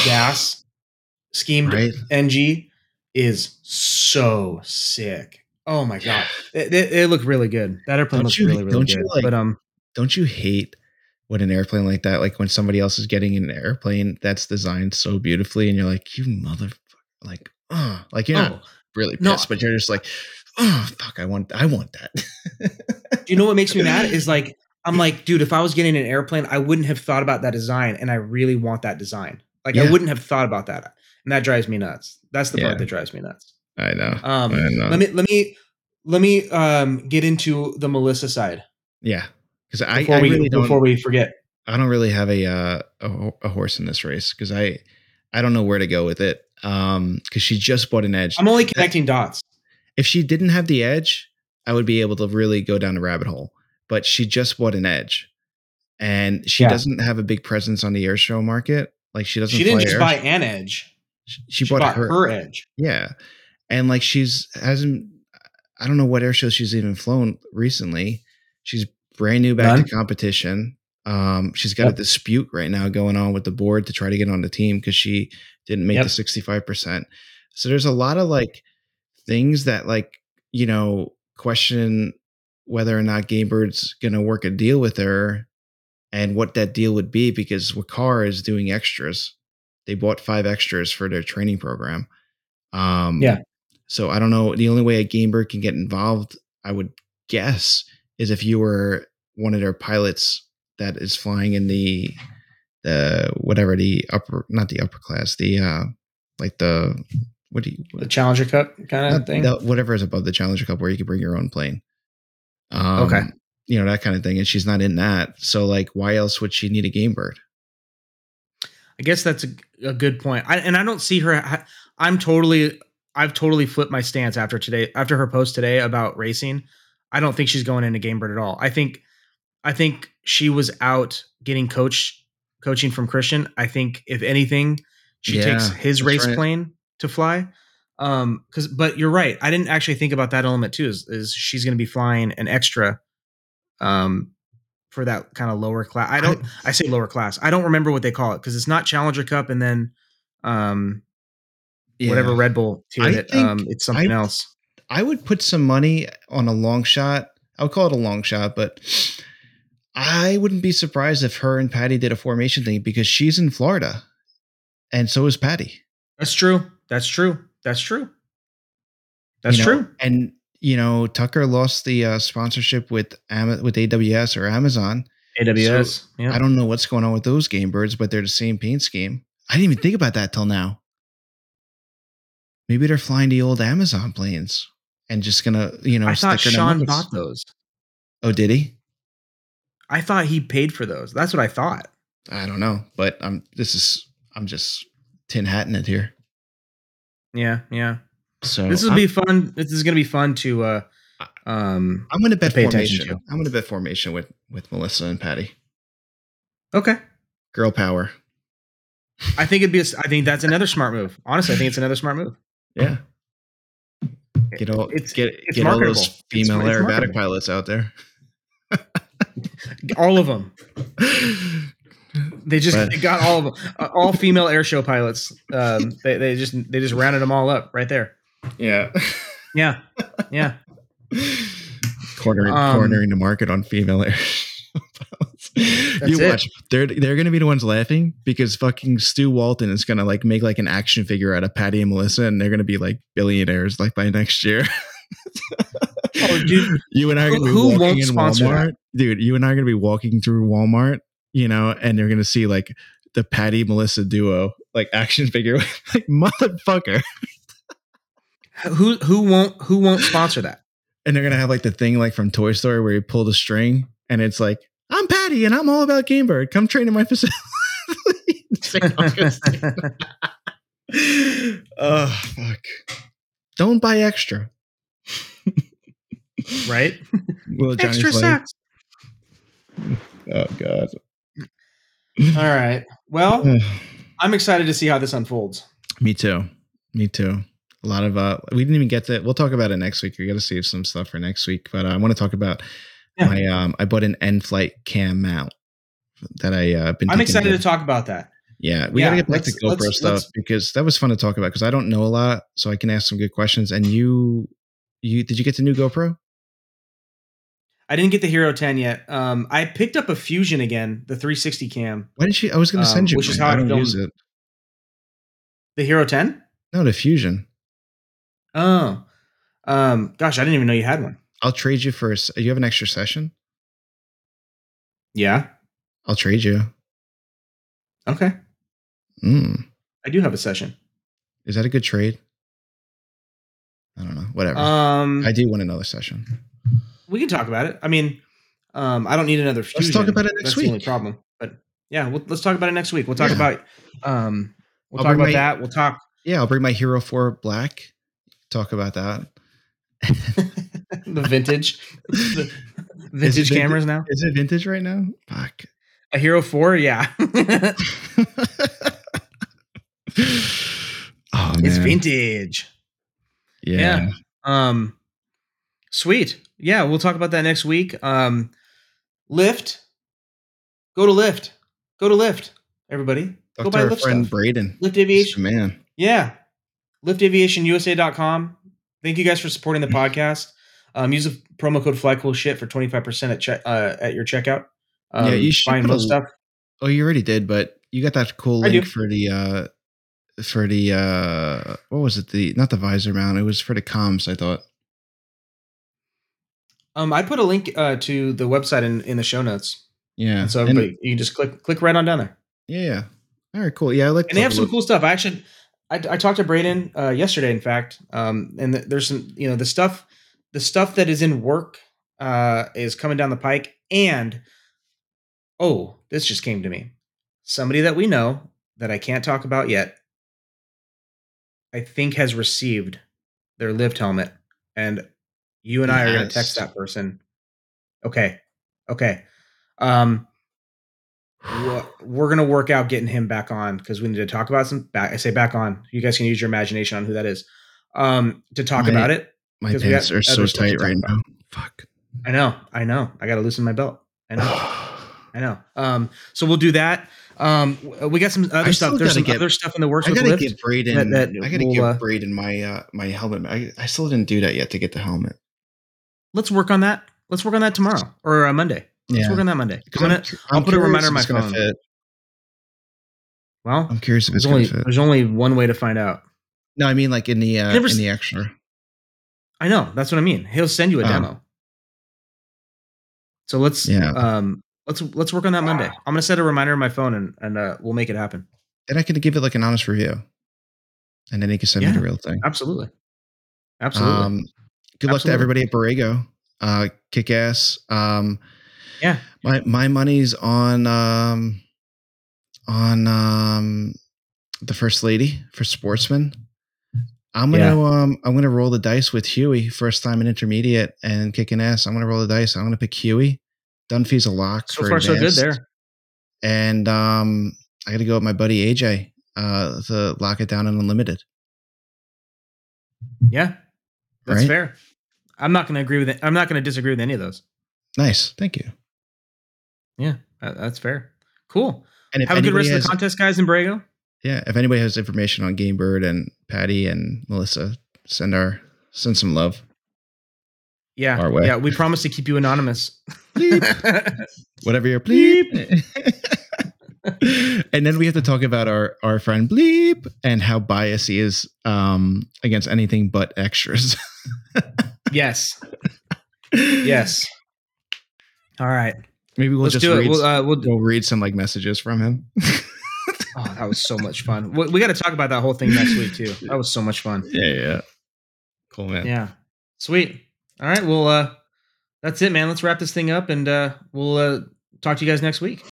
gas [sighs] schemed right? NG is so sick. Oh my god, it, it, it looked really good. That airplane looks really really don't good. you, like- but um, Don't you hate when an airplane like that, like when somebody else is getting an airplane that's designed so beautifully, and you're like, you mother, like, oh, like you're not oh, really no. pissed, but you're just like, oh fuck, I want, I want that. Do you know what makes me mad? Is like I'm like, dude, if I was getting an airplane, I wouldn't have thought about that design, and I really want that design. Like I wouldn't have thought about that, and that drives me nuts. That's the Yeah. part that drives me nuts. I know. Um, I know. let me let me let me um get into the Melissa side yeah, because I, before I we really before we forget. I don't really have a uh, a, a horse in this race because I I don't know where to go with it. Um, because she just bought an edge. I'm only connecting dots. if she didn't have the edge, I would be able to really go down a rabbit hole. But she just bought an edge, and she Yeah. doesn't have a big presence on the air show market. Like she doesn't. She didn't just air. buy an edge. She, she bought, her, her edge. Yeah, and like she's hasn't. I don't know what air show she's even flown recently. She's brand new back None? to competition. Um, she's got a dispute right now going on with the board to try to get on the team because she didn't make Yep. the sixty five percent. So there's a lot of like things that like you know question whether or not Gamebird's going to work a deal with her and what that deal would be because Wakar is doing extras. They bought five extras for their training program. Um, Yeah. So I don't know. The only way a Gamebird can get involved, I would guess, is if you were one of their pilots that is flying in the the whatever the upper not the upper class the uh like the what do you The Challenger Cup kind of thing. the- whatever is above the Challenger Cup where you can bring your own plane. Um, Okay. You know, that kind of thing. And she's not in that. So, like, why else would she need a GameBird? I guess that's a, a good point. I, and I don't see her. I- I'm totally. I've totally flipped my stance after today. After her post today about racing, I don't think she's going into GameBird at all. I think. I think she was out getting coach coaching from Christian. I think if anything, she Yeah, takes his race right. plane to fly. Um, because but you're right. I didn't actually think about that element too. Is, is she's going to be flying an extra, um, for that kind of lower class. I don't. I say lower class. I don't remember what they call it because it's not Challenger Cup and then um Yeah. whatever Red Bull tiered I it. think Um it's something I- else. I would put some money on a long shot. I would call it a long shot, but I wouldn't be surprised if her and Patty did a formation thing because she's in Florida, and so is Patty. That's true. That's true. That's true. That's you know? true. And you know, Tucker lost the uh, sponsorship with Ama- with AWS or Amazon. AWS. yeah. I don't know what's going on with those GameBirds, but they're the same paint scheme. I didn't even think about that till now. Maybe they're flying the old Amazon planes and just gonna, you know, I thought Sean bought those. Oh, did he? I thought he paid for those. That's what I thought. I don't know, but I'm. This is. I'm just tin hatting it here. Yeah, yeah. So This will I'm, be fun. This is gonna be fun to uh um I'm going to bet attention formation. to. I'm going to bet formation with with Melissa and Patty. okay. Girl power. I think it'd be a, I think that's another smart move. Honestly, I think it's another smart move. Yeah. Get all It's- get it's get all marketable. those It's- female it's aerobatic marketable. pilots out there. [laughs] All of them. They just But- they got all of them. Uh, all female air show pilots. Um, [laughs] they, they just they just rounded them all up right there. yeah. Yeah, yeah. [laughs] cornering Um, cornering the market on female air. you it. watch. They're they're gonna be the ones laughing because fucking Stu Walton is gonna like make like an action figure out of Patty and Melissa, and they're gonna be like billionaires like by next year. Oh, dude. you and I are Who- who won't sponsor Walmart, dude. You and I are gonna be walking through Walmart, you know, and they're gonna see like the Patty Melissa duo like action figure, [laughs] like motherfucker, Who who won't who won't sponsor that? and they're gonna have like the thing like from Toy Story where you pull the string, and it's like I'm Patty and I'm all about GameBird. Come train in my facility. [laughs] oh [laughs] fuck! Don't buy extra. right? Johnny's Extra like, sacks. Oh god. All right. Well, [sighs] I'm excited to see how this unfolds. Me too. Me too. A lot of uh we didn't even get to we'll talk about it next week. We gotta save some stuff for next week. But uh, I want to talk about Yeah. my um I bought an end flight cam mount that I uh been I'm excited to- to talk about that. Yeah, we Yeah, gotta get back to GoPro let's- stuff let's- because that was fun to talk about because I don't know a lot, so I can ask some good questions. And you you did you get the new GoPro? I didn't get the Hero 10 yet. Um, I picked up a Fusion again, the 360 cam. Why didn't you I was gonna Um, send you which is how I I don't filmed- use it. The Hero 10? No, the fusion. Oh, um, gosh, I didn't even know you had one. I'll trade you for. a You have an extra session. Yeah. I'll trade you. Okay. Mm. I do have a session. Is that a good trade? I don't know. Whatever. Um, I do want another session. We can talk about it. I mean, um, I don't need another fusion. Let's talk about it next That's the only problem. But yeah, we'll, let's talk about it next week. We'll talk Yeah. about um, we'll I'll talk about my- that. We'll talk Yeah, I'll bring my Hero Four Black. Talk about that. [laughs] the vintage, the [laughs] vintage vintage? cameras now. Is it vintage right now? Fuck. A Hero Four, yeah, [laughs] oh man. it's vintage. Yeah. Yeah. Um, sweet. Yeah, we'll talk about that next week. Um, Lift. Go to Lift. Go to Lift. Everybody, Talk go to buy our Lift friend stuff. Braden. Lift Aviation. man. Yeah. LiftAviationUSA.com. Thank you guys for supporting the podcast. Um, use the promo code FlyCoolShit for 25% at check uh, at your checkout. Um, Yeah, you should find most stuff. Oh, you already did, but you got that cool I link do. for the uh for the uh what was it? The not the visor mount, it was for the comms, I thought. Um, I put a link uh, to the website in, in the show notes. Yeah. And so And- you can just click click right on down there. yeah, yeah. All right, cool. Yeah, I like And they have some look- cool stuff. I actually, I, I talked to Braden uh, yesterday, in fact, um, and th- there's some, you know, the stuff, the stuff that is in work uh, is coming down the pike. And oh, this just came to me. Somebody that we know that I can't talk about yet, I think has received their lift helmet, and you and I are going to text that person. Okay, okay. Um, we're gonna work out getting him back on because we need to talk about some back. I say back on. You guys can use your imagination on who that is. Um, to talk My- about it. My pants are so to tight right about. now. Fuck. I know, I know. I got to loosen my belt. I know, [sighs] I know. Um, so we'll do that. Um, we got some other stuff. There's some get- other stuff in the works I gotta Lift. give Braden that- that I gotta will, give uh, Braden my uh my helmet. I, I still didn't do that yet to get the helmet. Let's work on that. Let's work on that tomorrow or uh, Monday. Let's Yeah. work on that Monday. I'm 'Cause gonna, cu- I'll put a reminder on my phone. fit. well, I'm curious if it's there's only fit. there's only one way to find out. No, I mean like in the uh, in the extra. I know. That's what I mean. He'll send you a Oh. demo. So let's Yeah. um let's let's work on that Monday. I'm gonna set a reminder on my phone and and uh, we'll make it happen. Then I can give it like an honest review, and then he can send me the real thing. Absolutely. Absolutely. Um, good luck to everybody at Borrego. Uh, kick ass. Um, Yeah. My my money's on um, on um, the first lady for sportsman. I'm gonna Yeah. um I'm gonna roll the dice with Huey first time in intermediate and kicking ass. I'm gonna roll the dice. I'm gonna pick Huey. Dunphy's a lock. so for far so good there. And um, I got to go with my buddy AJ uh, to lock it down and unlimited. Yeah. That's Right? fair. I'm not gonna agree with it. I'm not gonna disagree with any of those. Nice, thank you. Yeah, that- that's fair. Cool. And Have a good rest of the contest, guys, in Borrego. yeah, if anybody has information on GameBird and Patty and Melissa, send our send some love. Yeah. Our way. Yeah. We promise to keep you anonymous. [laughs] Whatever your bleep. [laughs] and then we have to talk about our our friend Bleep and how biased he is um, against anything but extras. [laughs] yes. Yes. All right. Maybe we'll Let's just do it. read. We'll, uh, we'll, we'll read some like messages from him. [laughs] Oh, that was so much fun. We, we got to talk about that whole thing next week too. That was so much fun. yeah, yeah. Cool man. Yeah. Sweet. All right. Well, uh, that's it, man. Let's wrap this thing up and uh, we'll uh, talk to you guys next week.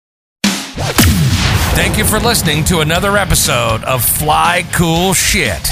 Thank you for listening to another episode of Fly Cool Shit.